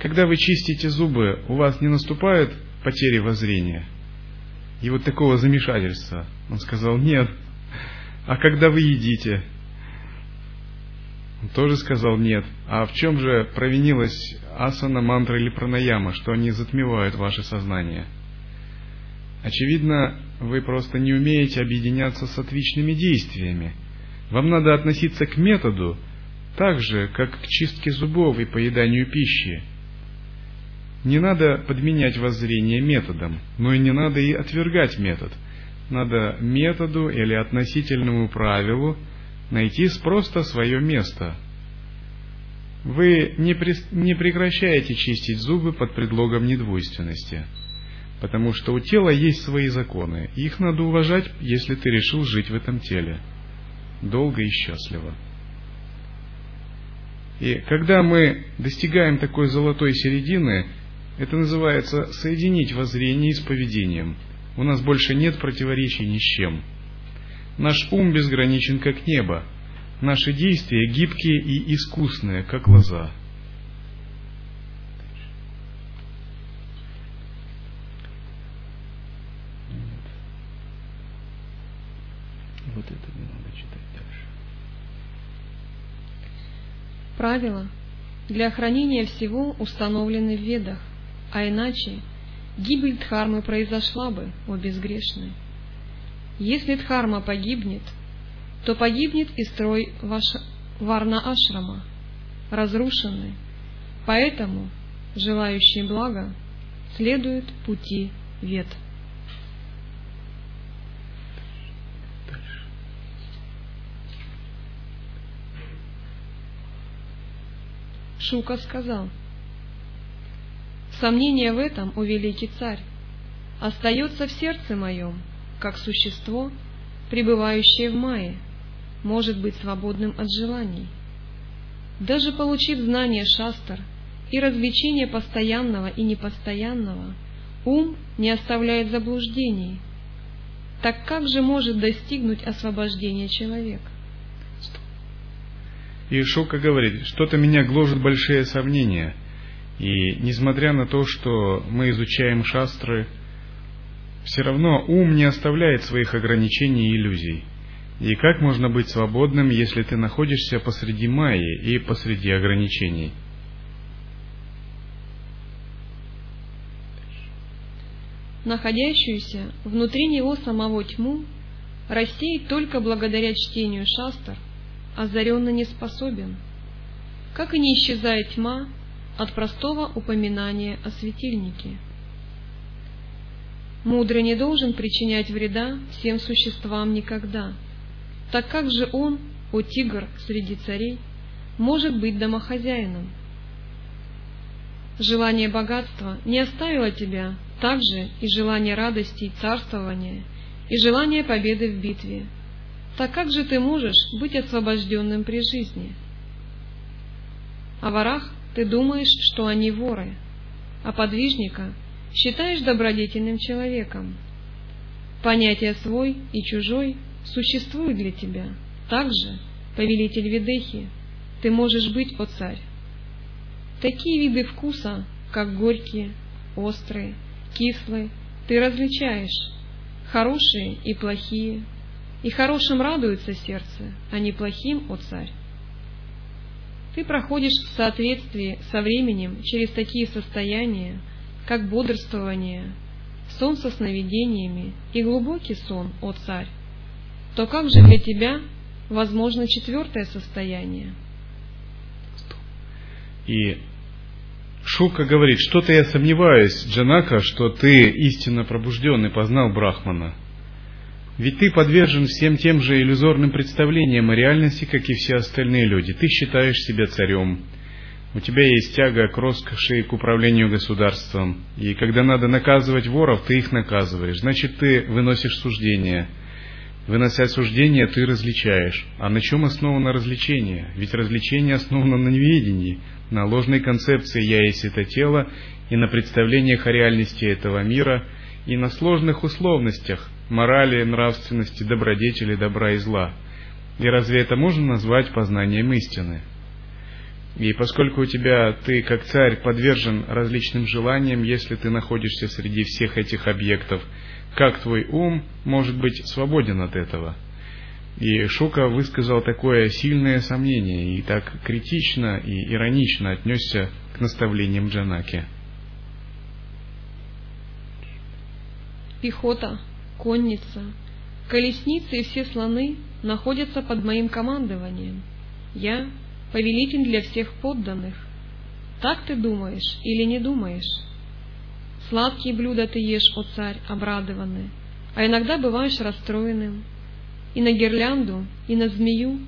Speaker 1: когда вы чистите зубы, у вас не наступают потери воззрения? И вот такого замешательства. Он сказал, нет. А когда вы едите? Он тоже сказал нет. А в чем же провинилась асана, мантра или пранаяма, что они затмевают ваше сознание? Очевидно, вы просто не умеете объединяться с отличными действиями. Вам надо относиться к методу так же, как к чистке зубов и поеданию пищи. Не надо подменять воззрение методом, но и не надо и отвергать метод. Надо методу или относительному правилу найти просто свое место. Вы не, при, не прекращаете чистить зубы под предлогом недвойственности, потому что у тела есть свои законы, и их надо уважать, если ты решил жить в этом теле долго и счастливо. И когда мы достигаем такой золотой середины, это называется соединить воззрение с поведением. У нас больше нет противоречий ни с чем. Наш ум безграничен, как небо. Наши действия гибкие и искусные, как лоза.
Speaker 2: Вот это не надо читать дальше. Правила для хранения всего установлены в ведах, а иначе гибель Дхармы произошла бы, о безгрешный. Если Дхарма погибнет, то погибнет и строй ваш... Варна-ашрама, разрушенный. Поэтому желающие блага следуют пути вет. Шука сказал, «Сомнение в этом, о великий царь, остается в сердце моем, как существо, пребывающее в мае, может быть свободным от желаний. Даже получив знание шастр и развлечение постоянного и непостоянного, ум не оставляет заблуждений. Так как же может достигнуть освобождения человек?
Speaker 1: И Шука говорит, что-то меня гложет большие сомнения. И несмотря на то, что мы изучаем шастры, все равно ум не оставляет своих ограничений и иллюзий. И как можно быть свободным, если ты находишься посреди майи и посреди ограничений?
Speaker 2: Находящуюся внутри него самого тьму рассеять только благодаря чтению шастр озаренно не способен, как и не исчезает тьма от простого упоминания о светильнике. Мудрый не должен причинять вреда всем существам никогда, так как же он, о тигр среди царей, может быть домохозяином? Желание богатства не оставило тебя, так же и желание радости и царствования, и желание победы в битве. Так как же ты можешь быть освобожденным при жизни? О ворах ты думаешь, что они воры, а подвижника считаешь добродетельным человеком. Понятие «свой» и «чужой» существует для тебя. Также, повелитель Ведехи, ты можешь быть, о царь. Такие виды вкуса, как горькие, острые, кислые, ты различаешь, хорошие и плохие, и хорошим радуется сердце, а не плохим, о царь. Ты проходишь в соответствии со временем через такие состояния, как бодрствование, сон со сновидениями и глубокий сон, о царь, то как же для тебя возможно четвертое состояние?
Speaker 1: И Шука говорит, что-то я сомневаюсь, Джанака, что ты истинно пробужденный познал Брахмана. Ведь ты подвержен всем тем же иллюзорным представлениям о реальности, как и все остальные люди. Ты считаешь себя царем, у тебя есть тяга к роскоши и к управлению государством. И когда надо наказывать воров, ты их наказываешь. Значит, ты выносишь суждения. Вынося суждения, ты различаешь. А на чем основано развлечение? Ведь развлечение основано на неведении, на ложной концепции «я есть это тело» и на представлениях о реальности этого мира, и на сложных условностях морали, нравственности, добродетели, добра и зла. И разве это можно назвать познанием истины? И поскольку у тебя ты как царь подвержен различным желаниям, если ты находишься среди всех этих объектов, как твой ум может быть свободен от этого? И Шука высказал такое сильное сомнение и так критично и иронично отнесся к наставлениям Джанаки.
Speaker 2: Пехота конница, колесницы и все слоны находятся под моим командованием. Я — повелитель для всех подданных. Так ты думаешь или не думаешь? Сладкие блюда ты ешь, о царь, обрадованный, а иногда бываешь расстроенным. И на гирлянду, и на змею,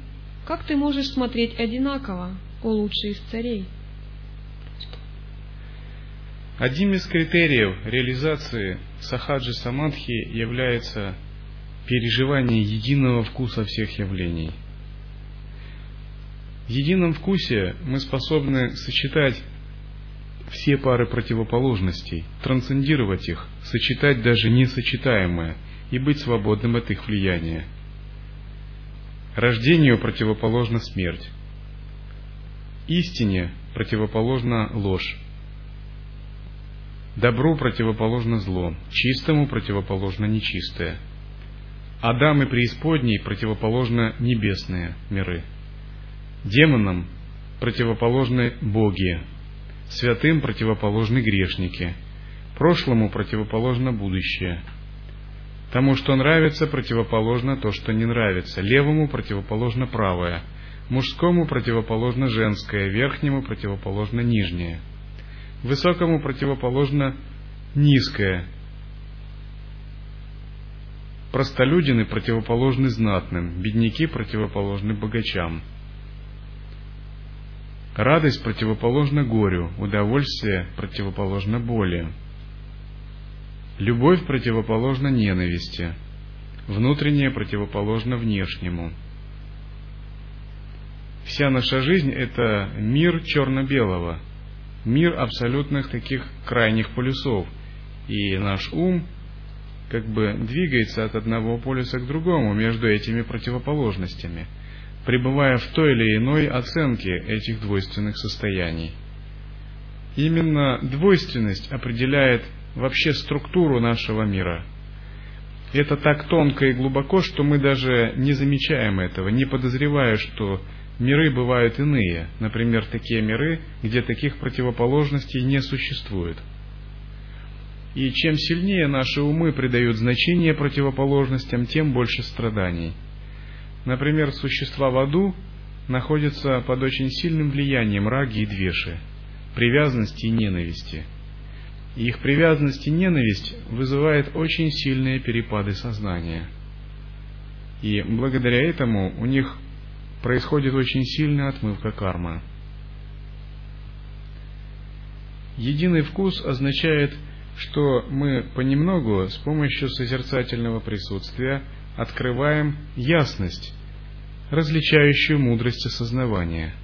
Speaker 2: как ты можешь смотреть одинаково, о лучший из царей?
Speaker 1: Одним из критериев реализации сахаджи самадхи является переживание единого вкуса всех явлений. В едином вкусе мы способны сочетать все пары противоположностей, трансцендировать их, сочетать даже несочетаемое и быть свободным от их влияния. Рождению противоположна смерть. Истине противоположна ложь. Добру противоположно зло, чистому противоположно нечистое. Адам и преисподней противоположно небесные миры. Демонам противоположны боги, святым противоположны грешники, прошлому противоположно будущее. Тому, что нравится, противоположно то, что не нравится, левому противоположно правое, мужскому противоположно женское, верхнему противоположно нижнее – Высокому противоположно низкое. Простолюдины противоположны знатным, бедняки противоположны богачам. Радость противоположна горю, удовольствие противоположно боли. Любовь противоположна ненависти, внутреннее противоположно внешнему. Вся наша жизнь – это мир черно-белого – мир абсолютных таких крайних полюсов. И наш ум как бы двигается от одного полюса к другому между этими противоположностями, пребывая в той или иной оценке этих двойственных состояний. Именно двойственность определяет вообще структуру нашего мира. Это так тонко и глубоко, что мы даже не замечаем этого, не подозревая, что Миры бывают иные, например, такие миры, где таких противоположностей не существует. И чем сильнее наши умы придают значение противоположностям, тем больше страданий. Например, существа в аду находятся под очень сильным влиянием раги и двеши, привязанности и ненависти. И их привязанность и ненависть вызывает очень сильные перепады сознания. И благодаря этому у них происходит очень сильная отмывка кармы. Единый вкус означает, что мы понемногу с помощью созерцательного присутствия открываем ясность, различающую мудрость осознавания.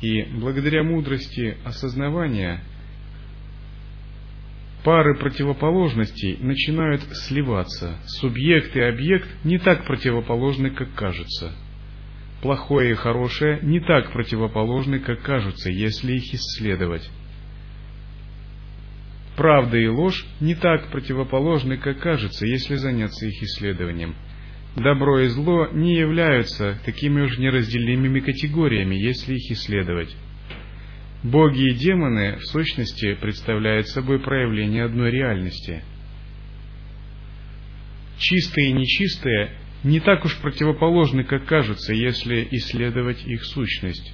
Speaker 1: И благодаря мудрости осознавания пары противоположностей начинают сливаться. Субъект и объект не так противоположны, как кажется – плохое и хорошее не так противоположны, как кажутся, если их исследовать. Правда и ложь не так противоположны, как кажется, если заняться их исследованием. Добро и зло не являются такими уж неразделимыми категориями, если их исследовать. Боги и демоны, в сущности, представляют собой проявление одной реальности. Чистое и нечистое не так уж противоположны, как кажутся, если исследовать их сущность.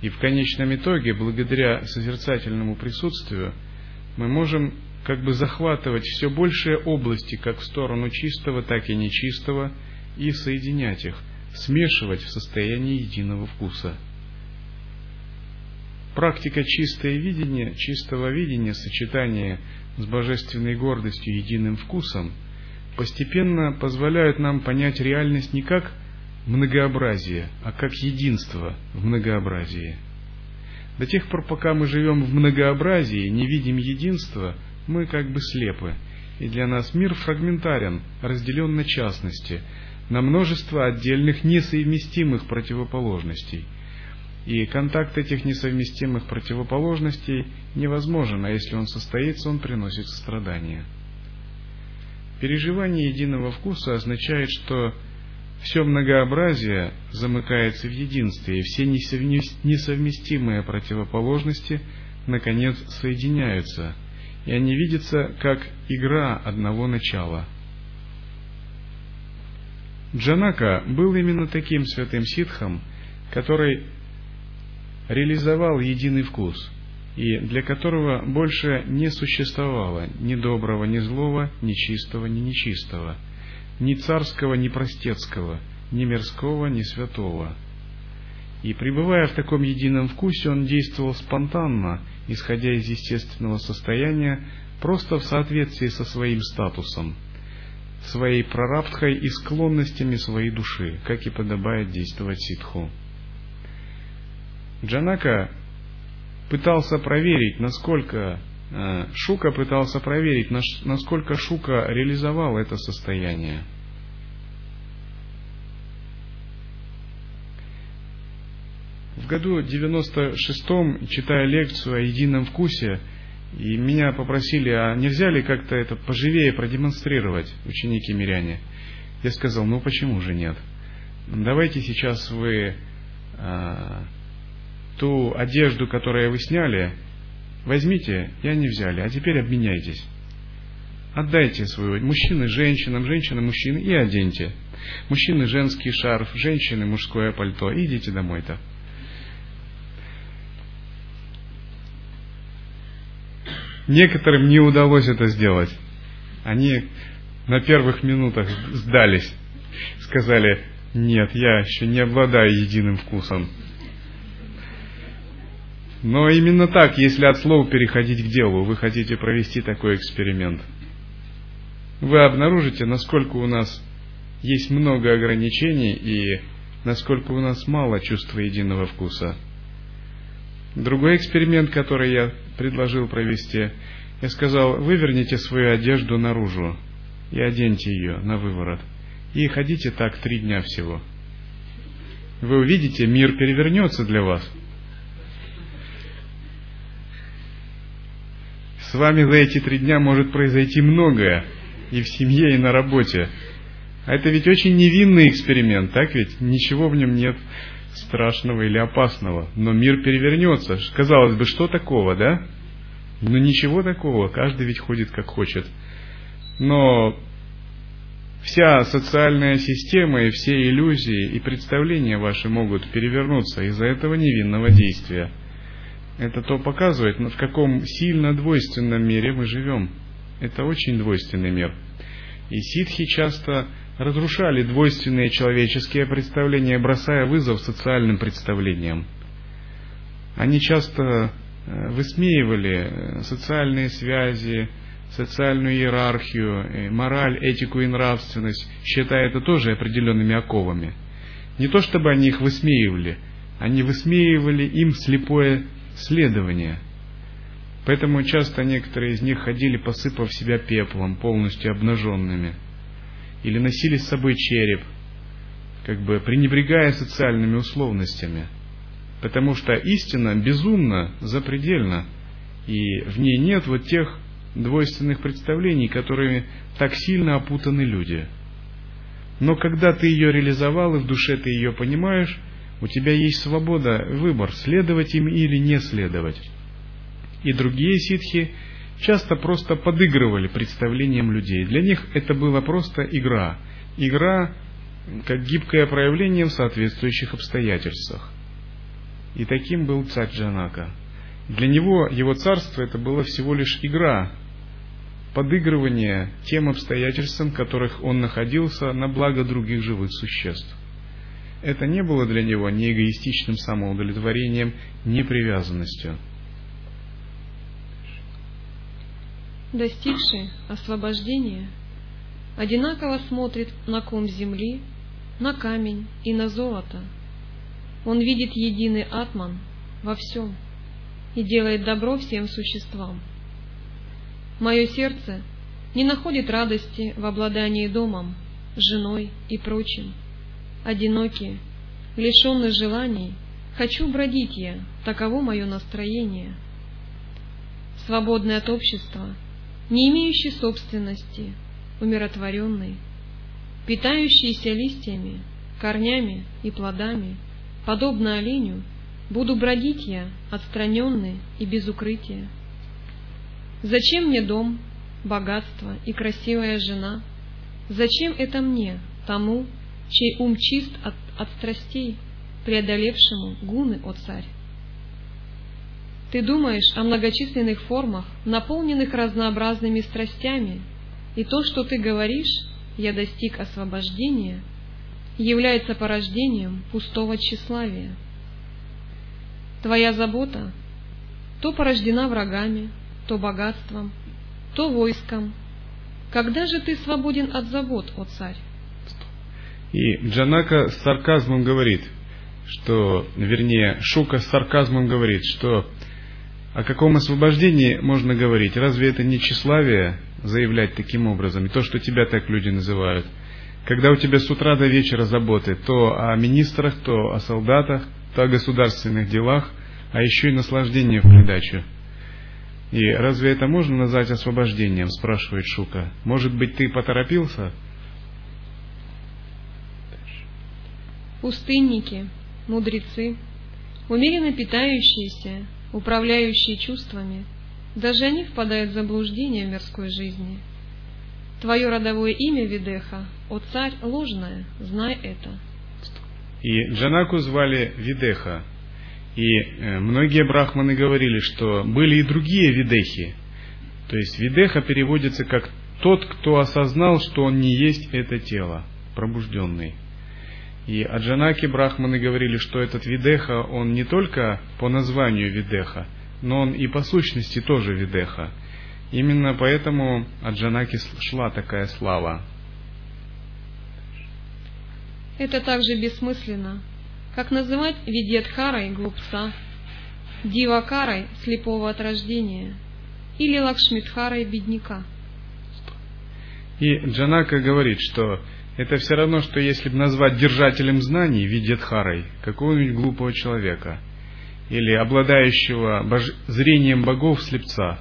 Speaker 1: И в конечном итоге, благодаря созерцательному присутствию, мы можем как бы захватывать все большие области, как в сторону чистого, так и нечистого, и соединять их, смешивать в состоянии единого вкуса. Практика чистое видение, чистого видения, сочетание с божественной гордостью единым вкусом – постепенно позволяют нам понять реальность не как многообразие, а как единство в многообразии. До тех пор, пока мы живем в многообразии, не видим единства, мы как бы слепы, и для нас мир фрагментарен, разделен на частности, на множество отдельных несовместимых противоположностей. И контакт этих несовместимых противоположностей невозможен, а если он состоится, он приносит страдания. Переживание единого вкуса означает, что все многообразие замыкается в единстве, и все несовместимые противоположности, наконец, соединяются, и они видятся как игра одного начала. Джанака был именно таким святым ситхом, который реализовал единый вкус, и для которого больше не существовало ни доброго, ни злого, ни чистого, ни нечистого, ни царского, ни простецкого, ни мирского, ни святого. И пребывая в таком едином вкусе, он действовал спонтанно, исходя из естественного состояния, просто в соответствии со своим статусом, своей прарабдхой и склонностями своей души, как и подобает действовать ситху. Джанака пытался проверить, насколько э, Шука пытался проверить, насколько Шука реализовал это состояние. В году 96-м, читая лекцию о едином вкусе, и меня попросили, а нельзя ли как-то это поживее продемонстрировать, ученики миряне. Я сказал, ну почему же нет? Давайте сейчас вы а, ту одежду, которую вы сняли, возьмите, и они взяли, а теперь обменяйтесь. Отдайте свою, мужчины женщинам, женщины мужчины, и оденьте. Мужчины женский шарф, женщины мужское пальто, идите домой-то. Некоторым не удалось это сделать. Они на первых минутах сдались. Сказали, нет, я еще не обладаю единым вкусом. Но именно так, если от слов переходить к делу, вы хотите провести такой эксперимент, вы обнаружите, насколько у нас есть много ограничений и насколько у нас мало чувства единого вкуса. Другой эксперимент, который я предложил провести, я сказал, выверните свою одежду наружу и оденьте ее на выворот. И ходите так три дня всего. Вы увидите, мир перевернется для вас – С вами за эти три дня может произойти многое, и в семье, и на работе. А это ведь очень невинный эксперимент, так ведь? Ничего в нем нет страшного или опасного. Но мир перевернется. Казалось бы, что такого, да? Но ничего такого, каждый ведь ходит как хочет. Но вся социальная система и все иллюзии и представления ваши могут перевернуться из-за этого невинного действия – это то показывает, в каком сильно двойственном мире мы живем. Это очень двойственный мир. И ситхи часто разрушали двойственные человеческие представления, бросая вызов социальным представлениям. Они часто э, высмеивали э, социальные связи, социальную иерархию, э, мораль, этику и нравственность, считая это тоже определенными оковами. Не то чтобы они их высмеивали, они высмеивали им слепое следования. Поэтому часто некоторые из них ходили, посыпав себя пеплом, полностью обнаженными. Или носили с собой череп, как бы пренебрегая социальными условностями. Потому что истина безумна, запредельна, и в ней нет вот тех двойственных представлений, которыми так сильно опутаны люди. Но когда ты ее реализовал и в душе ты ее понимаешь, у тебя есть свобода, выбор, следовать им или не следовать. И другие ситхи часто просто подыгрывали представлениям людей. Для них это была просто игра. Игра как гибкое проявление в соответствующих обстоятельствах. И таким был царь Джанака. Для него его царство это было всего лишь игра, подыгрывание тем обстоятельствам, в которых он находился на благо других живых существ это не было для него ни эгоистичным самоудовлетворением, ни привязанностью.
Speaker 2: Достигший освобождения одинаково смотрит на ком земли, на камень и на золото. Он видит единый атман во всем и делает добро всем существам. Мое сердце не находит радости в обладании домом, женой и прочим одинокий, лишенный желаний, хочу бродить я, таково мое настроение. Свободный от общества, не имеющий собственности, умиротворенный, питающийся листьями, корнями и плодами, подобно оленю, буду бродить я, отстраненный и без укрытия. Зачем мне дом, богатство и красивая жена? Зачем это мне, тому, чей ум чист от, от страстей, преодолевшему гуны, о царь. Ты думаешь о многочисленных формах, наполненных разнообразными страстями, и то, что ты говоришь, я достиг освобождения, является порождением пустого тщеславия. Твоя забота то порождена врагами, то богатством, то войском. Когда же ты свободен от забот, о царь?
Speaker 1: И Джанака с сарказмом говорит, что, вернее, Шука с сарказмом говорит, что о каком освобождении можно говорить? Разве это не тщеславие заявлять таким образом? И то, что тебя так люди называют. Когда у тебя с утра до вечера заботы то о министрах, то о солдатах, то о государственных делах, а еще и наслаждение в придачу. И разве это можно назвать освобождением, спрашивает Шука. Может быть, ты поторопился?
Speaker 2: Пустынники, мудрецы, умеренно питающиеся, управляющие чувствами, даже они впадают в заблуждение в мирской жизни. Твое родовое имя Видеха, о царь, ложное, знай это.
Speaker 1: И Джанаку звали Видеха. И э, многие брахманы говорили, что были и другие Видехи. То есть Видеха переводится как тот, кто осознал, что он не есть это тело, пробужденный. И Аджанаки Брахманы говорили, что этот Видеха, он не только по названию Видеха, но он и по сущности тоже Видеха. Именно поэтому Аджанаки шла такая слава.
Speaker 2: Это также бессмысленно, как называть Видьядхарой глупца, Дивакарой слепого от рождения или Лакшмидхарой бедняка.
Speaker 1: И Джанака говорит, что это все равно, что если бы назвать держателем знаний Видьядхарой какого-нибудь глупого человека, или обладающего бож... зрением богов слепца,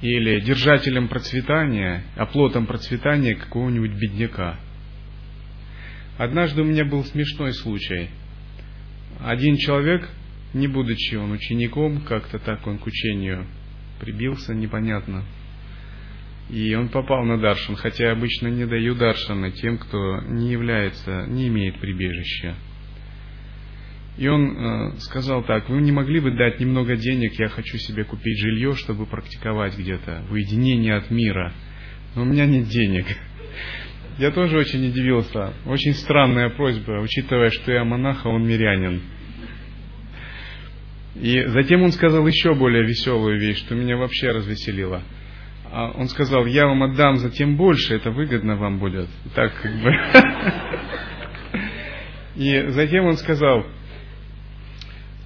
Speaker 1: или держателем процветания, оплотом процветания какого-нибудь бедняка. Однажды у меня был смешной случай. Один человек, не будучи он учеником, как-то так он к учению прибился, непонятно, и он попал на даршан, хотя обычно не даю даршана тем, кто не является, не имеет прибежища. И он э, сказал так, вы не могли бы дать немного денег, я хочу себе купить жилье, чтобы практиковать где-то, в уединении от мира. Но у меня нет денег. *laughs* Я тоже очень удивился. Очень странная просьба, учитывая, что я монах, а он мирянин. И затем он сказал еще более веселую вещь, что меня вообще развеселило – он сказал, я вам отдам затем больше, это выгодно вам будет. Так как бы. *laughs* И затем он сказал,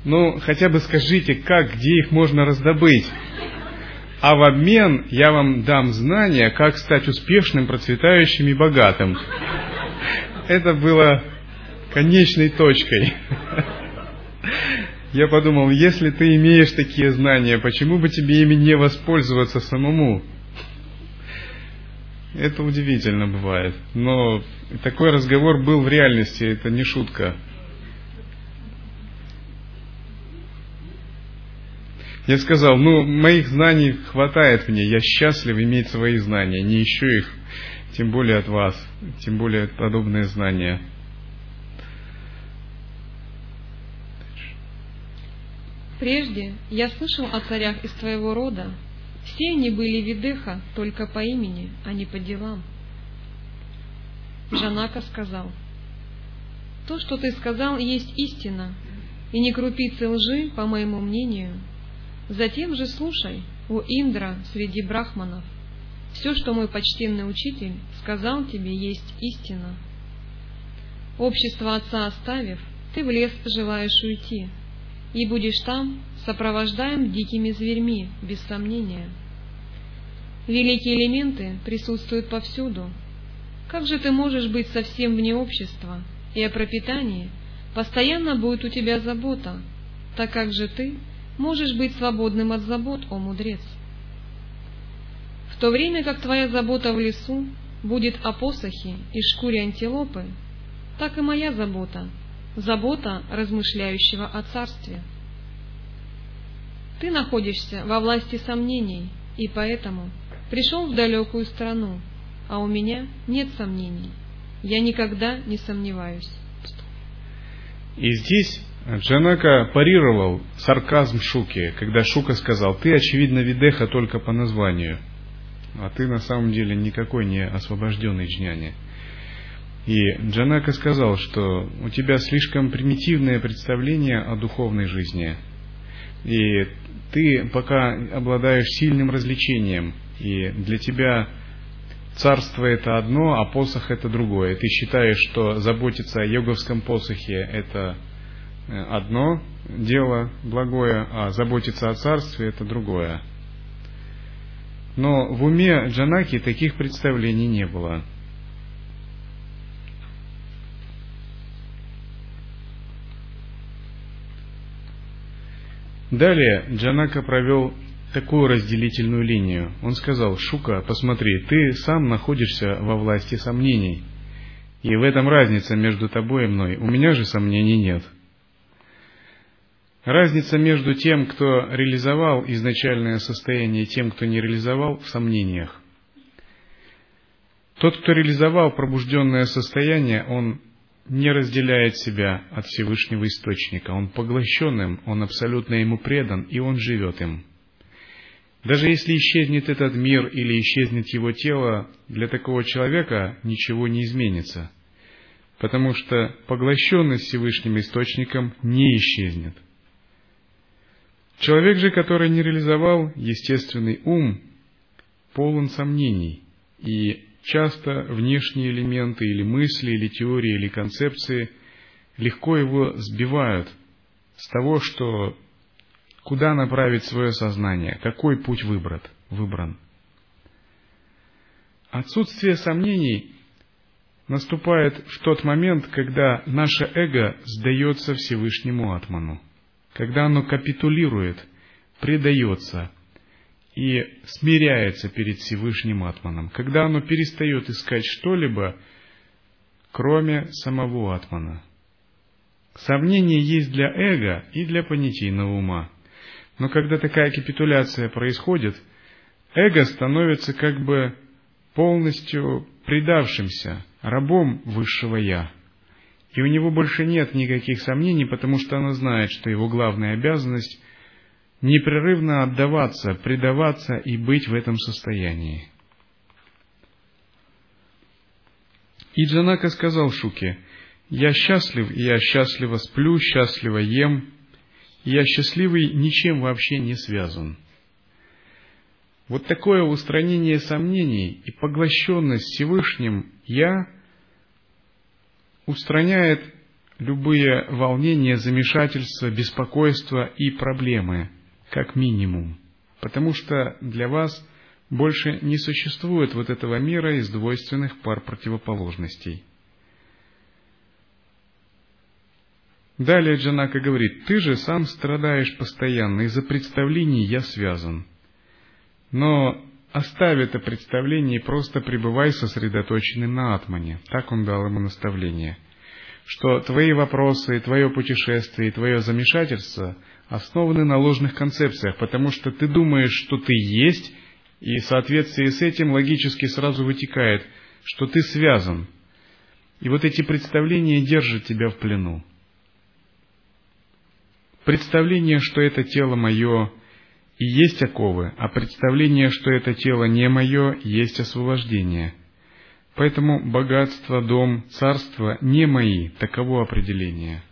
Speaker 1: ну, хотя бы скажите, как, где их можно раздобыть. А в обмен я вам дам знания, как стать успешным, процветающим и богатым. *laughs* Это было конечной точкой. *laughs* Я подумал, если ты имеешь такие знания, почему бы тебе ими не воспользоваться самому? Это удивительно бывает. Но такой разговор был в реальности, это не шутка. Я сказал, ну, моих знаний хватает мне, я счастлив иметь свои знания, не ищу их, тем более от вас, тем более подобные знания.
Speaker 2: Прежде я слышал о царях из твоего рода, все они были Видеха только по имени, а не по делам. Жанака сказал, «То, что ты сказал, есть истина, и не крупицы лжи, по моему мнению. Затем же слушай, о Индра среди брахманов, все, что мой почтенный учитель сказал тебе, есть истина. Общество отца оставив, ты в лес желаешь уйти, и будешь там сопровождаем дикими зверьми, без сомнения. Великие элементы присутствуют повсюду. Как же ты можешь быть совсем вне общества, и о пропитании постоянно будет у тебя забота, так как же ты можешь быть свободным от забот, о мудрец? В то время как твоя забота в лесу будет о посохе и шкуре антилопы, так и моя забота, забота размышляющего о царстве. Ты находишься во власти сомнений, и поэтому пришел в далекую страну, а у меня нет сомнений. Я никогда не сомневаюсь.
Speaker 1: И здесь Джанака парировал сарказм Шуки, когда Шука сказал, ты, очевидно, видеха только по названию, а ты на самом деле никакой не освобожденный джняни. И Джанака сказал, что у тебя слишком примитивное представление о духовной жизни, и ты пока обладаешь сильным развлечением, и для тебя царство это одно, а посох это другое. Ты считаешь, что заботиться о йоговском посохе это э, одно дело благое, а заботиться о царстве это другое. Но в уме Джанаки таких представлений не было. Далее Джанака провел такую разделительную линию. Он сказал, Шука, посмотри, ты сам находишься во власти сомнений. И в этом разница между тобой и мной. У меня же сомнений нет. Разница между тем, кто реализовал изначальное состояние, и тем, кто не реализовал, в сомнениях. Тот, кто реализовал пробужденное состояние, он не разделяет себя от Всевышнего Источника. Он поглощен им, он абсолютно ему предан, и он живет им. Даже если исчезнет этот мир или исчезнет его тело, для такого человека ничего не изменится, потому что поглощенность Всевышним Источником не исчезнет. Человек же, который не реализовал естественный ум, полон сомнений, и часто внешние элементы или мысли, или теории, или концепции легко его сбивают с того, что куда направить свое сознание, какой путь выбрат, выбран. Отсутствие сомнений наступает в тот момент, когда наше эго сдается Всевышнему Атману, когда оно капитулирует, предается и смиряется перед Всевышним Атманом, когда оно перестает искать что-либо, кроме самого Атмана. Сомнение есть для эго и для понятийного ума – но когда такая капитуляция происходит, эго становится как бы полностью предавшимся, рабом высшего «я». И у него больше нет никаких сомнений, потому что оно знает, что его главная обязанность – непрерывно отдаваться, предаваться и быть в этом состоянии. И Джанака сказал Шуке, «Я счастлив, я счастливо сплю, счастливо ем, я счастливый ничем вообще не связан. Вот такое устранение сомнений и поглощенность Всевышним «я» устраняет любые волнения, замешательства, беспокойства и проблемы, как минимум. Потому что для вас больше не существует вот этого мира из двойственных пар противоположностей – Далее Джанака говорит, ты же сам страдаешь постоянно, из-за представлений я связан. Но оставь это представление и просто пребывай сосредоточенным на Атмане. Так он дал ему наставление. Что твои вопросы, твое путешествие и твое замешательство основаны на ложных концепциях, потому что ты думаешь, что ты есть, и в соответствии с этим логически сразу вытекает, что ты связан. И вот эти представления держат тебя в плену. Представление, что это тело мое, и есть оковы, а представление, что это тело не мое, есть освобождение. Поэтому богатство, дом, царство не мои, таково определение.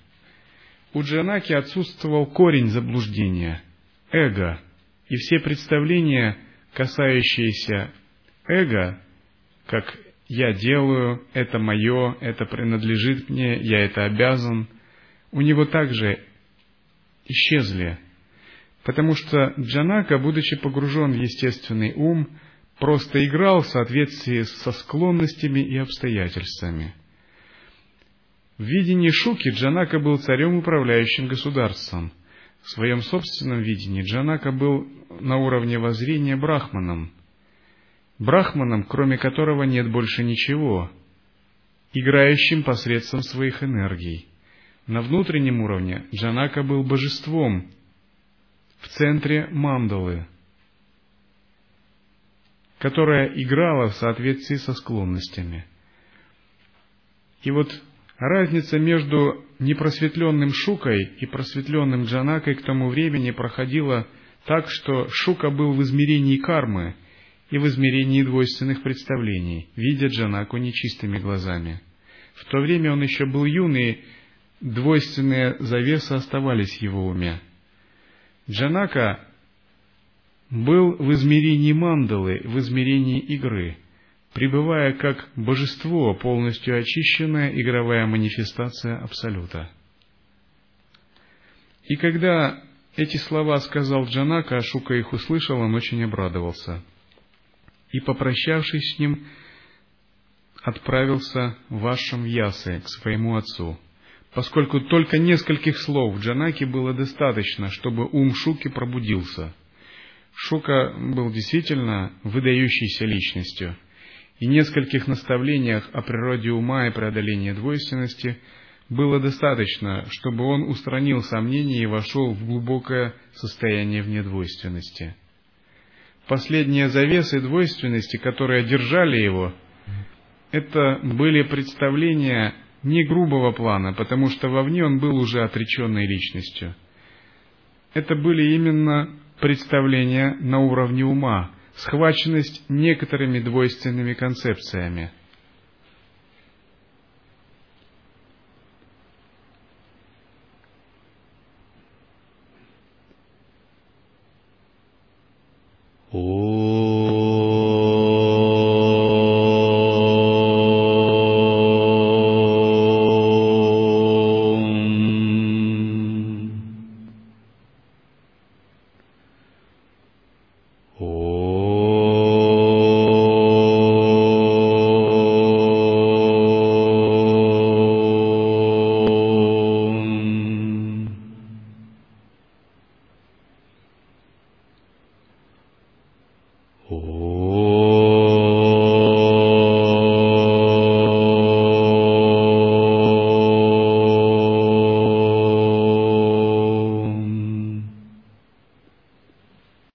Speaker 1: У Джанаки отсутствовал корень заблуждения, эго, и все представления, касающиеся эго, как «я делаю», «это мое», «это принадлежит мне», «я это обязан», у него также исчезли, потому что Джанака, будучи погружен в естественный ум, просто играл в соответствии со склонностями и обстоятельствами. В видении Шуки Джанака был царем, управляющим государством. В своем собственном видении Джанака был на уровне воззрения брахманом. Брахманом, кроме которого нет больше ничего, играющим посредством своих энергий. На внутреннем уровне Джанака был божеством в центре мандалы, которая играла в соответствии со склонностями. И вот разница между непросветленным Шукой и просветленным Джанакой к тому времени проходила так, что Шука был в измерении кармы и в измерении двойственных представлений, видя Джанаку нечистыми глазами. В то время он еще был юный, двойственные завесы оставались в его уме. Джанака был в измерении мандалы, в измерении игры, пребывая как божество, полностью очищенная игровая манифестация Абсолюта. И когда эти слова сказал Джанака, Ашука их услышал, он очень обрадовался. И, попрощавшись с ним, отправился в Ашам Ясы, к своему отцу, поскольку только нескольких слов Джанаки было достаточно, чтобы ум Шуки пробудился. Шука был действительно выдающейся личностью, и нескольких наставлениях о природе ума и преодолении двойственности было достаточно, чтобы он устранил сомнения и вошел в глубокое состояние внедвойственности. Последние завесы двойственности, которые держали его, это были представления не грубого плана, потому что вовне он был уже отреченной личностью. Это были именно представления на уровне ума, схваченность некоторыми двойственными концепциями.
Speaker 3: Oh.